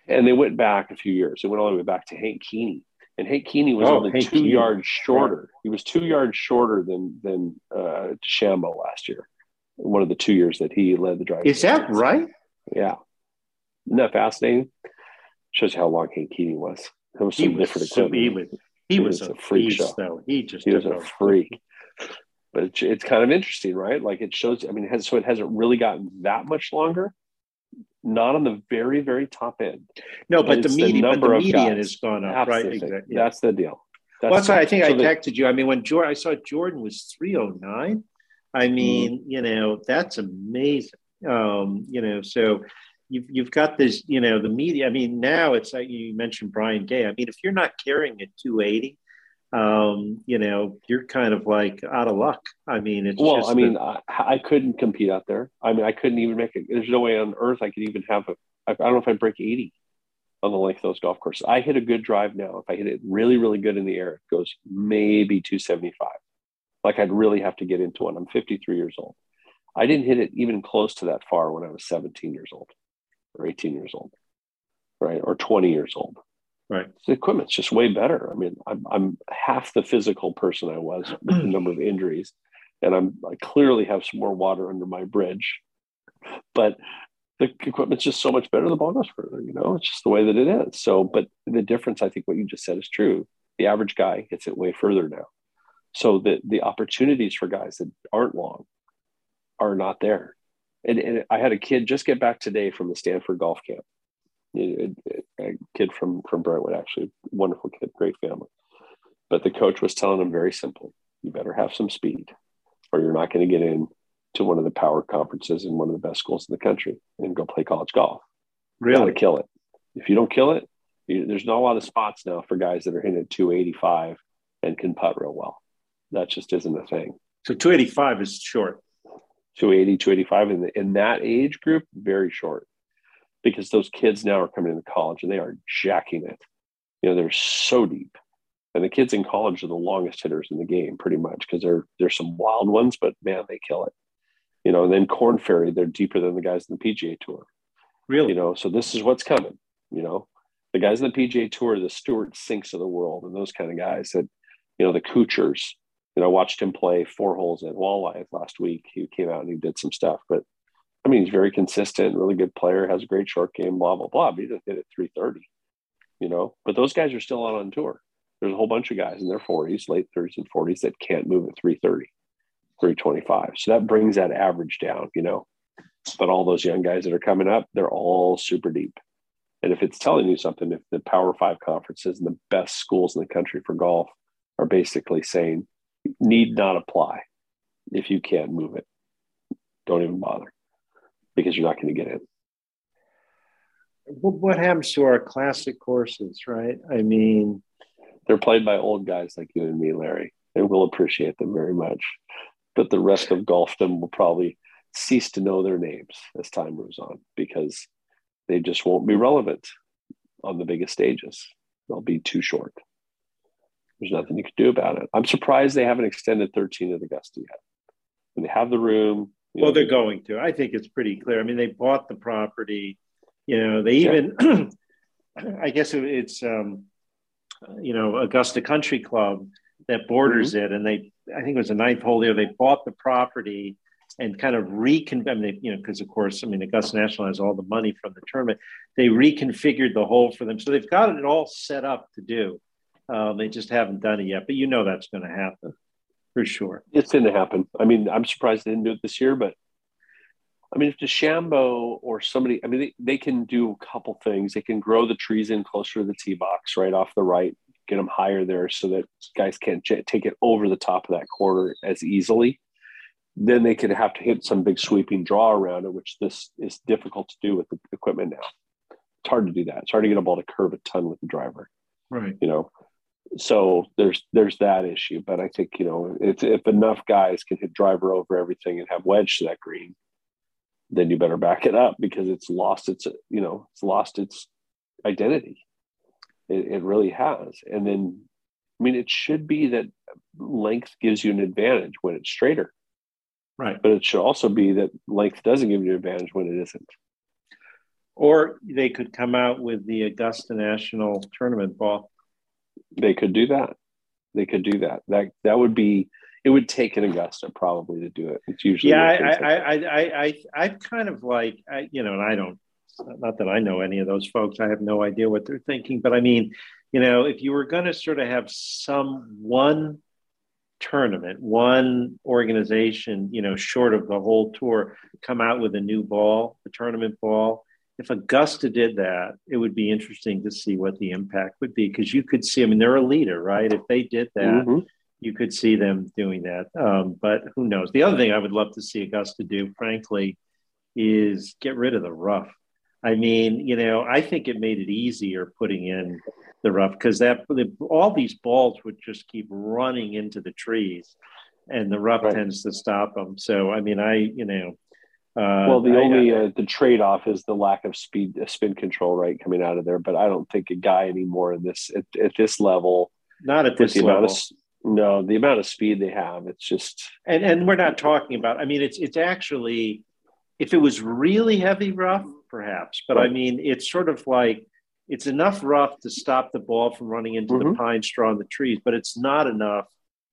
And they went back a few years. They went all the way back to Hank Kuehne. And Hank Kuehne was oh, only Hank two Kuehne. yards shorter. He was two yards shorter than than uh, DeChambeau last year. One of the two years that he led the drive. Is that right? Yeah. Isn't that fascinating? Shows you how long Hank Kuehne was. It was some different equipment. he was, he, he was, was, a, freak beast, show. Though. He just he was a freak. But it's, it's kind of interesting, right? Like it shows. I mean, it has, so it hasn't really gotten that much longer. Not on the very, very top end. No, but, the median, but the median has gone up, Absolutely. right? Exactly. That's the deal. That's, well, that's why I think so I texted you. I mean, when Jordan, I saw Jordan was 309. I mm-hmm. mean, mm-hmm. you know, that's amazing. Um, you know, so you've you've got this, you know, the media. I mean, now it's like you mentioned Brian Gay. I mean, if you're not carrying at 280, um, you know, you're kind of like out of luck. I mean, it's well, I mean, I, I, couldn't compete out there. I mean, I couldn't even make it. There's no way on earth I could even have a. I don't know if I break 80 on the length of those golf courses. I hit a good drive now. If I hit it really, really good in the air, it goes maybe 275. Like I'd really have to get into one. I'm 53 years old. I didn't hit it even close to that far when I was 17 years old or 18 years old, right? Or 20 years old. Right. The equipment's just way better. I mean, I'm, I'm half the physical person I was with the hmm. number of injuries, and I'm I clearly have some more water under my bridge, but the equipment's just so much better. The ball goes further. You know, it's just the way that it is. So, but the difference, I think, what you just said is true. The average guy hits it way further now. So the the opportunities for guys that aren't long are not there and, and I had a kid just get back today from the Stanford golf camp. A, a kid from from Brentwood, actually, wonderful kid, great family. But the coach was telling him very simply: you better have some speed, or you're not going to get in to one of the power conferences in one of the best schools in the country and go play college golf. Really? kill it. If you don't kill it, you, there's not a lot of spots now for guys that are hitting 285 and can putt real well. That just isn't a thing. So 285 is short. 280, 285 in, the, in that age group, very short because those kids now are coming into college and they are jacking it. You know, they're so deep. And the kids in college are the longest hitters in the game, pretty much, because there there's some wild ones, but man, they kill it. You know, and then Korn Ferry, they're deeper than the guys in the PGA Tour. Really? You know, so this is what's coming. You know, the guys in the PGA Tour, the Stewart Cinks of the world, and those kind of guys that, you know, the Kuchars. You know, I watched him play four holes at Hualalai last week. He came out and he did some stuff, but I mean, he's very consistent, really good player, has a great short game, blah blah blah. But he doesn't hit at 330. You know, but those guys are still out on tour. There's a whole bunch of guys in their 40s, late 30s and 40s that can't move at 330, 325. So that brings that average down. You know, but all those young guys that are coming up, they're all super deep. And if it's telling you something, if the Power Five conferences and the best schools in the country for golf are basically saying, need not apply if you can't move it, don't even bother because you're not going to get in. What happens to our classic courses, right? I mean, they're played by old guys like you and me, Larry, and we'll appreciate them very much. But the rest of golfdom will probably cease to know their names as time moves on because they just won't be relevant on the biggest stages. They'll be too short. There's nothing you can do about it. I'm surprised they haven't extended 13 at Augusta yet. When they have the room. Well, they're going to. I think it's pretty clear. I mean, they bought the property. You know, they even, yeah. I guess it's, um, you know, Augusta Country Club that borders mm-hmm. it. And they, I think it was the ninth hole there, they bought the property and kind of recon, I mean, you know, because of course, I mean, Augusta National has all the money from the tournament. They reconfigured the hole for them. So they've got it all set up to do. Um, they just haven't done it yet, but you know that's going to happen for sure. It's going to happen. I mean, I'm surprised they didn't do it this year, but I mean, if DeChambeau or somebody, I mean, they, they can do a couple things. They can grow the trees in closer to the tee box right off the right, get them higher there so that guys can't j- take it over the top of that quarter as easily. Then they could have to hit some big sweeping draw around it, which this is difficult to do with the equipment now. It's hard to do that. It's hard to get a ball to curve a ton with the driver. Right. You know, so there's there's that issue. But I think you know if if enough guys can hit driver over everything and have wedge to that green, then you better back it up because it's lost its you know it's lost its identity. It, it really has. And then I mean it should be that length gives you an advantage when it's straighter. Right. But it should also be that length doesn't give you an advantage when it isn't. Or they could come out with the Augusta National Tournament ball they could do that. They could do that. That that would be. It would take an Augusta probably to do it. It's usually yeah. I I, I, I I I kind of like I, you know, and I don't. Not that I know any of those folks. I have no idea what they're thinking. But I mean, you know, if you were going to sort of have some one tournament, one organization, you know, short of the whole tour, come out with a new ball, the tournament ball, if Augusta did that, it would be interesting to see what the impact would be because you could see. I mean, they're a leader, right? If they did that, mm-hmm. you could see them doing that. Um, but who knows? The other thing I would love to see Augusta do, frankly, is get rid of the rough. I mean, you know, I think it made it easier putting in the rough because that all these balls would just keep running into the trees, and the rough right. tends to stop them. So, I mean, I you know uh, well, the I, only uh, the trade off is the lack of speed, uh, spin control, right, coming out of there. But I don't think a guy anymore in this at, at this level, not at this level. Of, no, the amount of speed they have, it's just. And and we're not talking about. I mean, it's it's actually, if it was really heavy rough, perhaps. But right. I mean, it's sort of like it's enough rough to stop the ball from running into mm-hmm. the pine straw and the trees, but it's not enough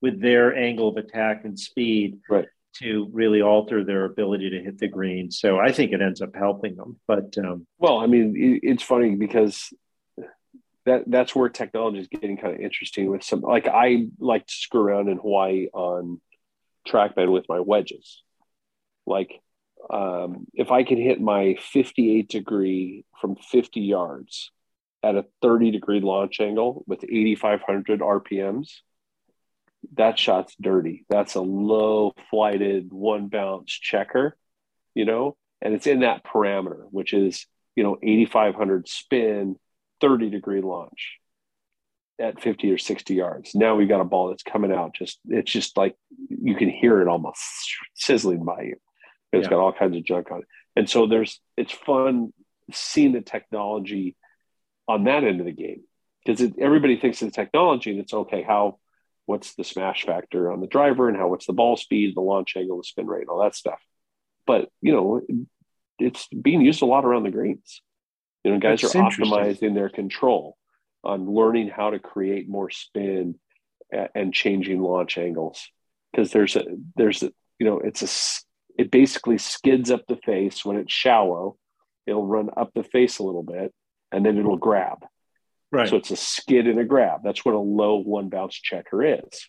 with their angle of attack and speed right to really alter their ability to hit the green. So I think it ends up helping them. But um, well, I mean, it's funny because that that's where technology is getting kind of interesting with some. Like I like to screw around in Hawaii on TrackMan with my wedges. Like um, if I can hit my 58 degree from 50 yards at a 30 degree launch angle with 8,500 RPMs, that shot's dirty. That's a low flighted one bounce checker, you know, and it's in that parameter, which is, you know, 8,500 spin, 30 degree launch at 50 or 60 yards. Now we got a ball that's coming out. Just, it's just like you can hear it almost sizzling by you. It's yeah. got all kinds of junk on it. And so there's, it's fun seeing the technology on that end of the game because everybody thinks of the technology and it's okay. How, what's the smash factor on the driver and how what's the ball speed, the launch angle, the spin rate, all that stuff. But you know, it's being used a lot around the greens. You know, guys That's are optimizing their control on learning how to create more spin and changing launch angles because there's a there's a you know it's a it basically skids up the face when it's shallow it'll run up the face a little bit and then it'll grab Right. So it's a skid and a grab. That's what a low one bounce checker is.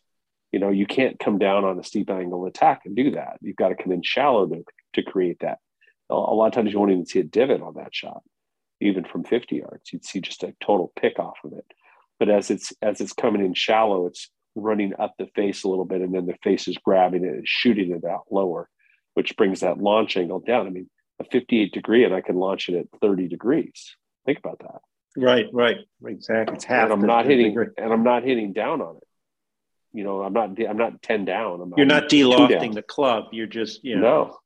You know, you can't come down on a steep angle attack and do that. You've got to come in shallow to, to create that. A, lot of times you won't even see a divot on that shot, even from 50 yards. You'd see just a total pick off of it. But as it's as it's coming in shallow, it's running up the face a little bit, and then the face is grabbing it and shooting it out lower, which brings that launch angle down. I mean, a 58 degree, and I can launch it at 30 degrees. Think about that. Right, right, exactly. It's half. And I'm not hitting, degree. and I'm not hitting down on it. You know, I'm not. I'm not ten down. I'm, You're not delofting the club. You're just, you know. No,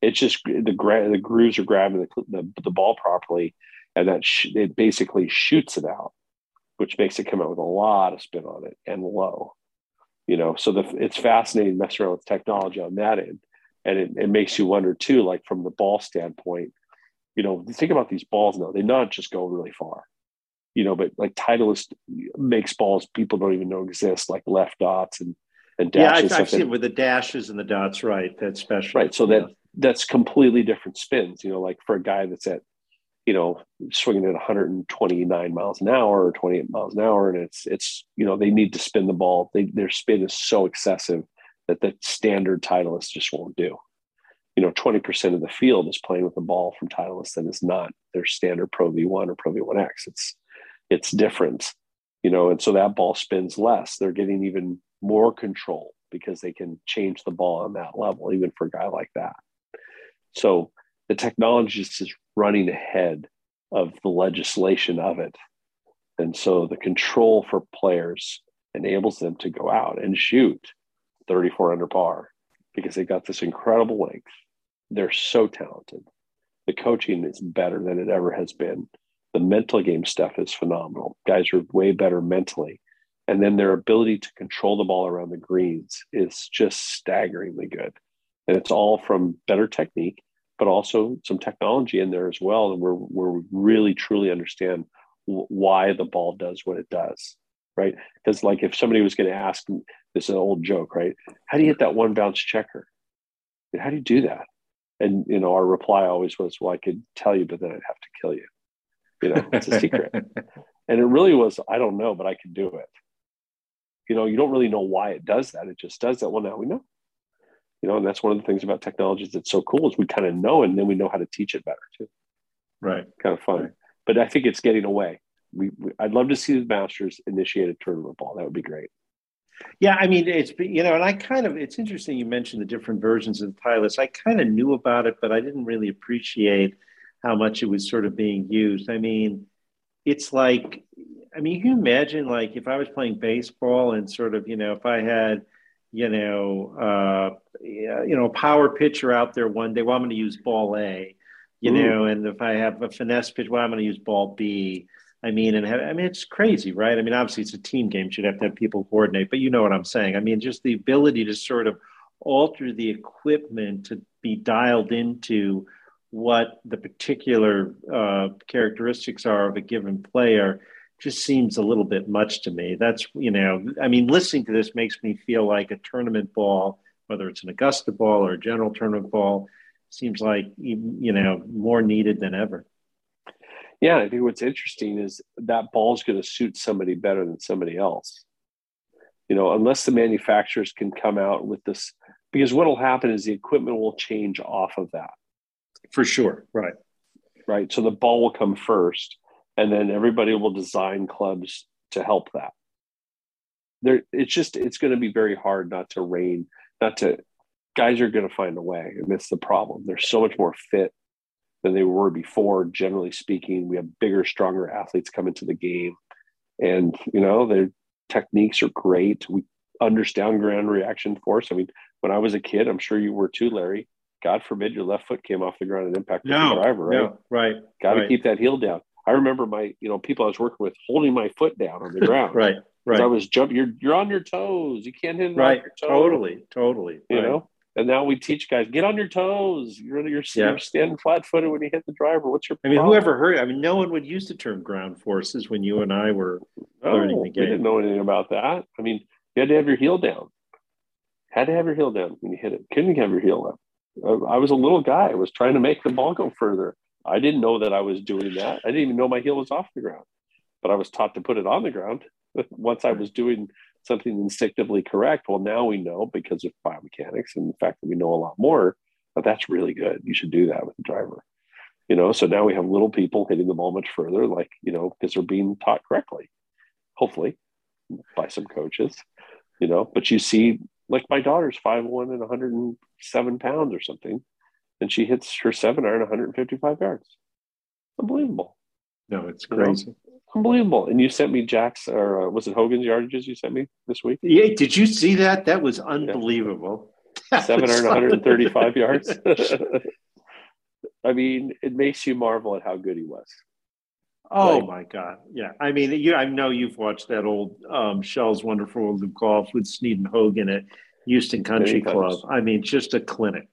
it's just the gra- the grooves are grabbing the, the, the ball properly, and that sh- it basically shoots it out, which makes it come out with a lot of spin on it and low. You know, so the, it's fascinating messing around with technology on that end, and it, it makes you wonder too, like from the ball standpoint you know, think about these balls now. They not just go really far, you know, but like Titleist makes balls people don't even know exist, like left dots and and dashes. Yeah, I've, I've seen it with the dashes and the dots. Right, that's special. Right, so that that's completely different spins. You know, like for a guy that's at, you know, swinging at 129 miles an hour or 28 miles an hour, and it's it's you know they need to spin the ball. They, their spin is so excessive that the standard Titleist just won't do you know, 20% of the field is playing with a ball from Titleist that is not their standard Pro V1 or Pro V1X. It's it's different, you know, and so that ball spins less. They're getting even more control because they can change the ball on that level, even for a guy like that. So the technology is running ahead of the legislation of it. And so the control for players enables them to go out and shoot 34 under par because they got this incredible length they're so talented. The coaching is better than it ever has been. The mental game stuff is phenomenal. Guys are way better mentally. And then their ability to control the ball around the greens is just staggeringly good. And it's all from better technique, but also some technology in there as well. And where, where we really truly understand why the ball does what it does. Right. Because, like, if somebody was going to ask this is an old joke, right? How do you hit that one bounce checker? How do you do that? And you know our reply always was well i could tell you but then i'd have to kill you. You know it's a secret. And it really was i don't know but i can do it. You know you don't really know why it does that. It just does that. Well now we know. You know and that's one of the things about technologies that's so cool is we kind of know and then we know how to teach it better too. Right. Kind of fun. Right. but i think it's getting away. We, we, i'd love to see the masters initiate a tournament ball. That would be great yeah, I mean, it's you know, and I kind of it's interesting you mentioned the different versions of the Titleist. I kind of knew about it, but I didn't really appreciate how much it was sort of being used. I mean, it's like, I mean, you can imagine like if I was playing baseball and sort of, you know, if I had, you know, uh, you know, a power pitcher out there one day, well, I'm going to use ball A, you Ooh. know, and if I have a finesse pitch, well, I'm going to use ball B I mean, and I mean, it's crazy, right? I mean, obviously it's a team game. You'd have to have people coordinate, but you know what I'm saying. I mean, just the ability to sort of alter the equipment to be dialed into what the particular uh, characteristics are of a given player just seems a little bit much to me. That's, you know, I mean, listening to this makes me feel like a tournament ball, whether it's an Augusta ball or a general tournament ball, seems like, you know, more needed than ever. Yeah, I think what's interesting is that ball's going to suit somebody better than somebody else. You know, unless the manufacturers can come out with this, because what will happen is the equipment will change off of that. For sure. Right. Right. So the ball will come first, and then everybody will design clubs to help that. there it's just it's going to be very hard not to rein not to guys are going to find a way and that's the problem they're so much more fit than they were before generally speaking we have bigger stronger athletes come into the game and you know their techniques are great we understand ground reaction force i mean when i was a kid i'm sure you were too larry god forbid your left foot came off the ground and impacted no, the driver right no, right got to right. keep that heel down i remember my you know people i was working with holding my foot down on the ground right right I was jumping. You're you're on your toes. You can't hit it right totally totally You right. know. And now we teach guys get on your toes. You're you're, Yeah. you're standing flat footed when you hit the driver. What's your? I mean, problem? whoever heard? I mean, no one would use the term ground forces when you and I were. No, learning the we didn't know anything about that. I mean, you had to have your heel down. Had to have your heel down when you hit it. Couldn't have your heel up. I I was a little guy. I was trying to make the ball go further. I didn't know that I was doing that. I didn't even know my heel was off the ground, but I was taught to put it on the ground. Once I was doing something instinctively correct, well, now we know because of biomechanics and the fact that we know a lot more that that's really good. You should do that with the driver. You know, so now we have little people hitting the ball much further, like you know, because they're being taught correctly, hopefully, by some coaches. You know, but you see, like my daughter's five one and 107 pounds or something, and she hits her seven iron 155 yards. Unbelievable. No, it's You know? Unbelievable. And you sent me Jack's, or uh, was it Hogan's yardages you sent me this week? Yeah, did you see that? That was unbelievable. That Seven was yards. I mean, it makes you marvel at how good he was. Oh Like- my God! Yeah, I mean, you. I know you've watched that old um, Shell's Wonderful World of Golf with Snead and Hogan at Houston Country times. Club. I mean, just a clinic.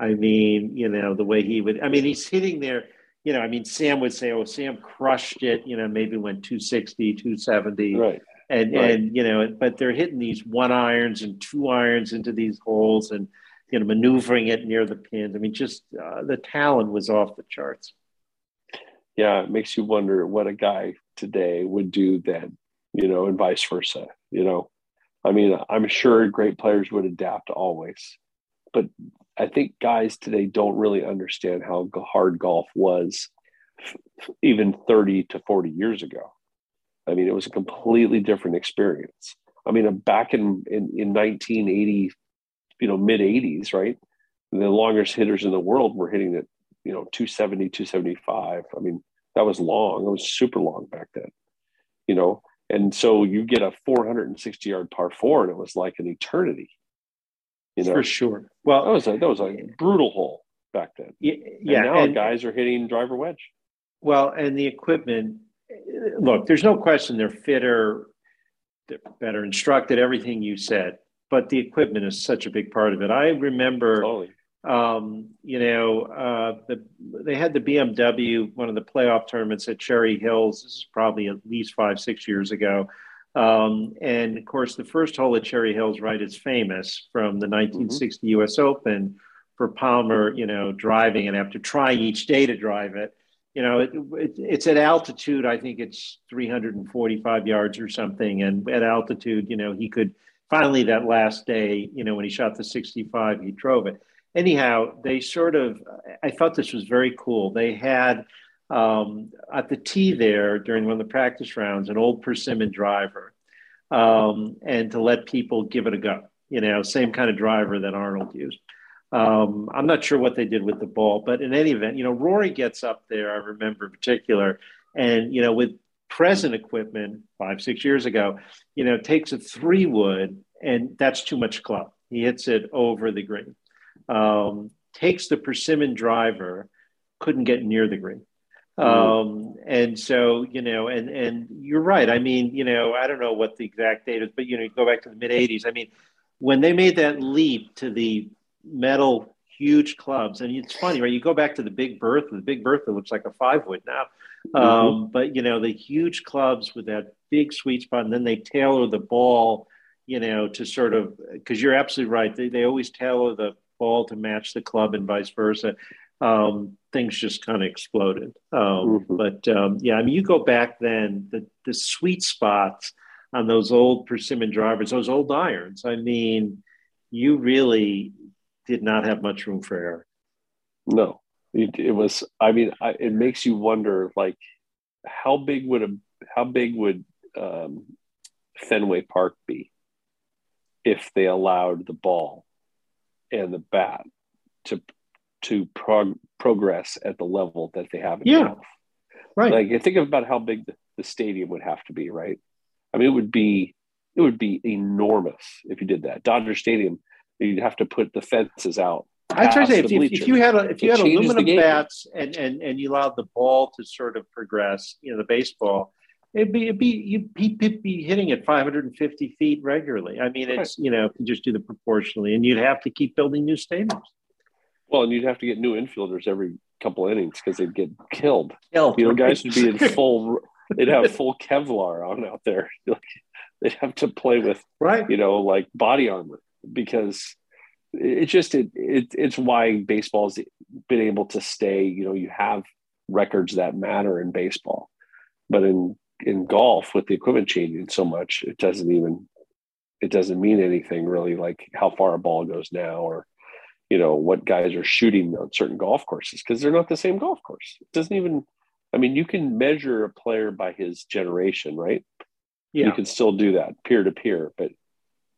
I mean, you know, the way he would. I mean, he's hitting there. You know, I mean, Sam would say, "Oh, Sam crushed it." You know, maybe went 260, 270. Right. and Right. and you know but they're hitting these one irons and two irons into these holes and you know maneuvering it near the pins i mean just uh, the talent was off the charts Yeah, it makes you wonder what a guy today would do then, you know, and vice versa. You know, I mean, I'm sure great players would adapt always, but I think guys today don't really understand how hard golf was even 30 to 40 years ago. I mean, it was a completely different experience. I mean, uh, back in, in, in 1980, you know, mid 80s, right? The longest hitters in the world were hitting it, you know, 270, 275. I mean, that was long. It was super long back then, you know. And so you get a 460 yard par four, and it was like an eternity. You know, for sure Well, that was a that was a brutal hole back then. yeah, And yeah now and- guys are hitting driver wedge. well and the equipment look there's no question they're fitter they're better instructed everything you said but the equipment is such a big part of it i remember Totally. um, you know, uh, the, they had the BMW, one of the playoff tournaments at Cherry Hills. This is probably at least five, six years ago. Um, and of course, the first hole at Cherry Hills, right, is famous from the 1960 US Open for Palmer, you know, driving and after trying each day to drive it. You know, it, it, it's at altitude, I think it's 345 yards or something. And at altitude, you know, he could finally that last day, you know, when he shot the 65, he drove it anyhow, they sort of, I thought this was very cool. They had um, at the tee there during one of the practice rounds an old persimmon driver um, and to let people give it a go, you know, same kind of driver that Arnold used. Um, I'm not sure what they did with the ball, but in any event, you know, Rory gets up there, I remember in particular, and, you know, with present equipment five, six years ago, you know, takes a three wood and that's too much club. He hits it over the green um, takes the persimmon driver, couldn't get near the green. Um, and so, you know, and and you're right. I mean, you know, I don't know what the exact date is, but you know, you go back to the mid '80s. I mean, when they made that leap to the metal huge clubs, and it's funny, right? You go back to the Big Bertha. The Big Bertha looks like a five wood now, um, but you know, the huge clubs with that big sweet spot, and then they tailor the ball, you know, to sort of because you're absolutely right. They they always tailor the ball to match the club and vice versa. Um, things just kind of exploded. Um, Mhm. But um, yeah, I mean, you go back then, the, the sweet spots on those old persimmon drivers, those old irons. I mean, you really did not have much room for error. No, it, it was. I mean, I, it makes you wonder, like, how big would a how big would um, Fenway Park be if they allowed the ball and the bat to to prog- progress at the level that they have yeah. golf? Right. Like think about how big the, stadium would have to be, right? I mean, it would be it would be enormous if you did that. Dodger Stadium, you'd have to put the fences out. I try to say, if, if, you had a, if you It had aluminum bats and, and and you allowed the ball to sort of progress, you know, the baseball, it'd be it'd be you'd be, you'd be hitting it 550 feet regularly. I mean, it's you know, if you just do the proportionally, and you'd have to keep building new stadiums. Well, and you'd have to get new infielders every couple innings because they'd get killed. Hell, You know, guys would be in full. They'd have full Kevlar on out there. They'd have to play with right. you know like body armor because it's just it, it it's why baseball's been able to stay. You know, you have records that matter in baseball, but in in golf with the equipment changing so much, it doesn't even it doesn't mean anything really. Like how far a ball goes now, or you know what guys are shooting on certain golf courses because they're not the same golf course. It doesn't even. I mean, you can measure a player by his generation, right? Yeah. You can still do that peer to peer, but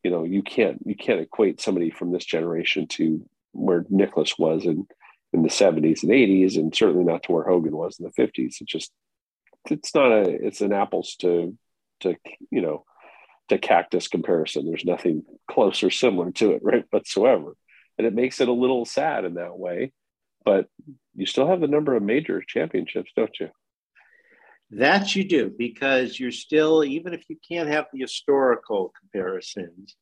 you know you can't you can't equate somebody from this generation to where Nicklaus was in in the 70s and 80s, and certainly not to where Hogan was in the 50s. It just it's not a it's an apples to to you know to cactus comparison. There's nothing close or similar to it, right? Whatsoever. And it makes it a little sad in that way. But you still have the number of major championships, don't you? That you do because you're still, even if you can't have the historical comparisons,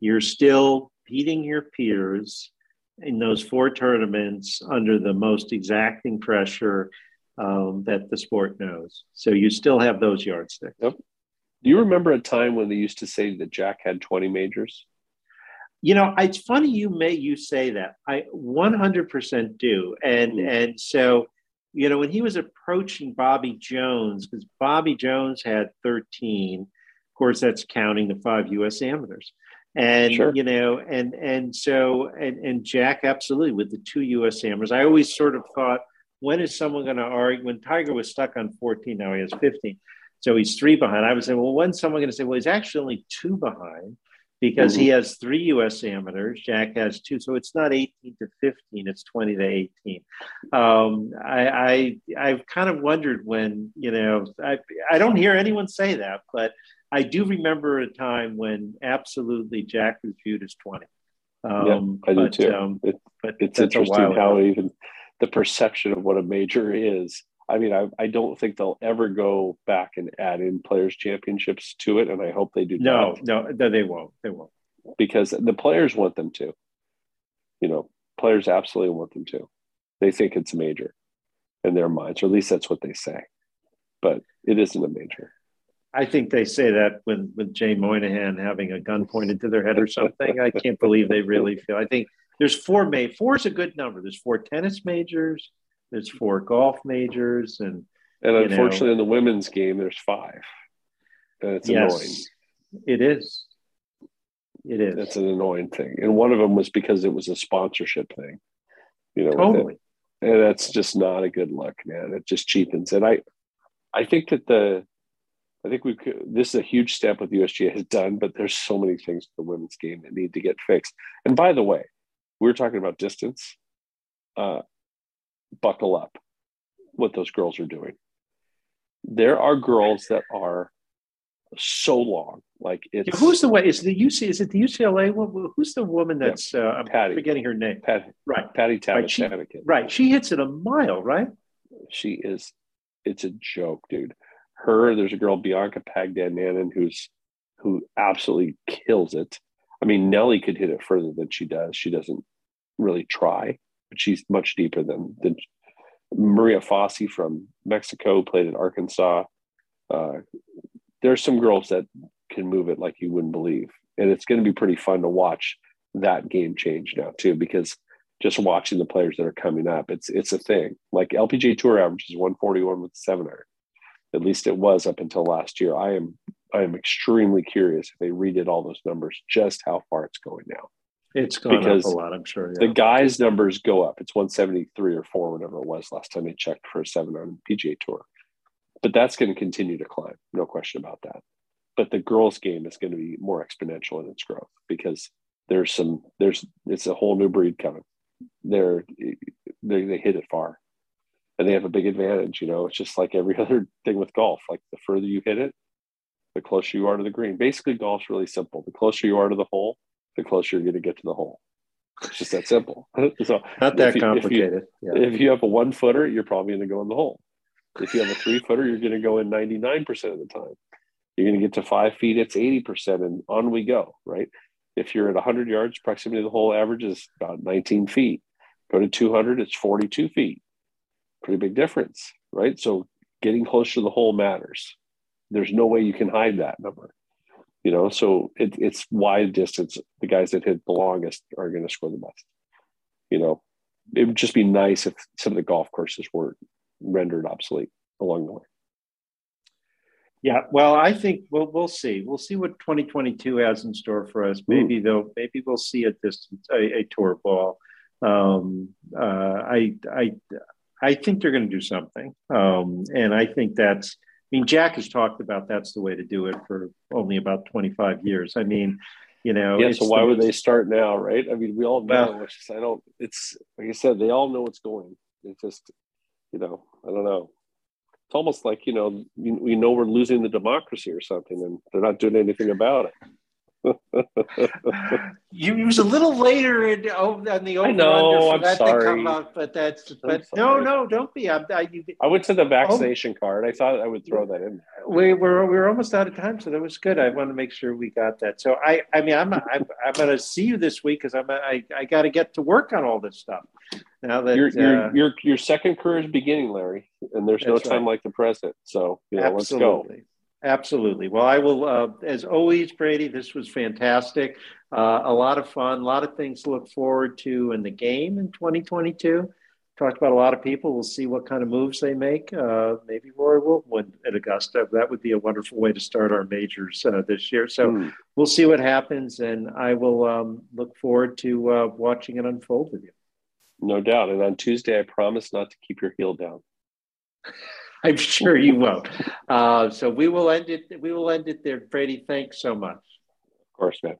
you're still beating your peers in those four tournaments under the most exacting pressure um, that the sport knows. So you still have those yardsticks. Yep. Do you remember a time when they used to say that Jack had 20 majors? You know, it's funny you may you say that. I 100% do, and Mhm. and so you know when he was approaching Bobby Jones because Bobby Jones had 13. Of course, that's counting the five U.S. amateurs, and Sure. you know, and and so and and Jack absolutely with the two U.S. amateurs. I always sort of thought, when is someone going to argue? When Tiger was stuck on 14, now he has 15, so he's three behind. I was saying, well, when's someone going to say, well, he's actually only two behind? Because he has three U.S. amateurs. Jack has two, so it's not 18 to 15; it's 20 to 18. Um, I, I I've kind of wondered when you know I I don't hear anyone say that, but I do remember a time when absolutely Jack was viewed as 20. Um, I do but, too. Um, It- but it's interesting how even the perception of what a major is. I mean, I, I don't think they'll ever go back and add in players' championships to it, and I hope they do No, not no, no, they won't. They won't. because the players want them to. You know, players absolutely want them to. They think it's a major in their minds, or at least that's what they say. But it isn't a major. I think they say that when with Jay Monahan having a gun pointed to their head or something. I can't believe they really feel. I think there's four ma Four is a good number. There's four tennis majors. There's four golf majors, and And unfortunately, know. in the women's game, there's five, and it's yes, annoying. it is. It is It's an annoying thing, and one of them was because it was a sponsorship thing. You know, totally. and that's just not a good look, man. It just cheapens it. I, I think that the, I think we could. This is a huge step what the USGA has done, but there's so many things to the women's game that need to get fixed. And by the way, we were talking about distance. Uh, buckle up, what those girls are doing. There are girls that are so long, like it's Who's the way? Is the UC? Is it the UCLA? one? Who's the woman that's? Uh, I'm Patty. forgetting her name. Pat, Right, Patty Right, she- right. She hits it a mile, right? she is it's a joke dude her there's a girl bianca pagdanganan who's who absolutely kills it i mean Nellie could hit it further than she does she doesn't really try but she's much deeper than than maria fassi from mexico played at arkansas uh, there's some girls that can move it like you wouldn't believe and it's going to be pretty fun to watch that game change now too because just watching the players that are coming up, it's it's a thing. Like LPGA Tour average is 141 with seven iron. At least it was up until last year. I am I am extremely curious if they redid all those numbers, just how far it's going now. It's gone Because up a lot. I'm sure. The guys' numbers go up. It's 173 or four, whatever it was last time I checked for a seven on PGA Tour. But that's going to continue to climb, no question about that. but the girls' game is going to be more exponential in its growth because there's some there's it's a whole new breed coming. They're they, they hit it far, and they have a big advantage. You know, it's just like every other thing with golf. Like the further you hit it, the closer you are to the green. Basically, golf's really simple. The closer you are to the hole, the closer you're going to get to the hole. It's just that simple. so not that if you, complicated. If you, yeah. if you have a one footer, you're probably going to go in the hole. If you have a three footer, you're going to go in 99% of the time. You're going to get to five feet, it's 80%, and on we go, right? If you're at 100 yards, proximity to the hole average is about 19 feet. Go to 200, it's 42 feet. Pretty big difference, right? So getting closer to the hole matters. There's no way you can hide that number you know so it, it's wide distance. The guys that hit the longest are going to score the best. You know it would just be nice if some of the golf courses weren't rendered obsolete along the way. Yeah well i think we'll, we'll see. We'll see what 2022 has in store for us. Maybe though maybe we'll see a distance a, a tour ball. Um, uh, i i i think they're going to do something. Um, and i think that's I mean, Jack has talked about that's the way to do it for only about 25 years. I mean, you know. Yeah. So why the, would they start now, right? I mean, we all know. Well, just, I don't. It's like I said, they all know what's going. It's just, you know, I don't know. It's almost like you know, we, we know we're losing the democracy or something, and they're not doing anything about it you was a little later in oh, on the over I know, I'm that sorry. out, but that's but no, no, don't be. I, I, you, I went to the vaccination oh, card. I thought I would throw that in. We were we were almost out of time, so that was good. I want to make sure we got that. So I I mean I'm I'm, I'm going to see you this week because I'm I I got to get to work on all this stuff. Now that your your, uh, your your second career is beginning, Larry, and there's no time right. like the present. So you know, let's go. Absolutely. Well, I will, uh, as always, Brady, this was fantastic. Uh, a lot of fun, a lot of things to look forward to in the game in 2022. Talked about a lot of people. We'll see what kind of moves they make. Uh, maybe Rory will win at Augusta. That would be a wonderful way to start our majors uh, this year. So mm. we'll see what happens, and I will um, look forward to uh, watching it unfold with you. No doubt. And on Tuesday, I promise not to keep your heel down. I'm sure you won't. Uh, so we will end it. We will end it there, Brady. Thanks so much. Of course, man.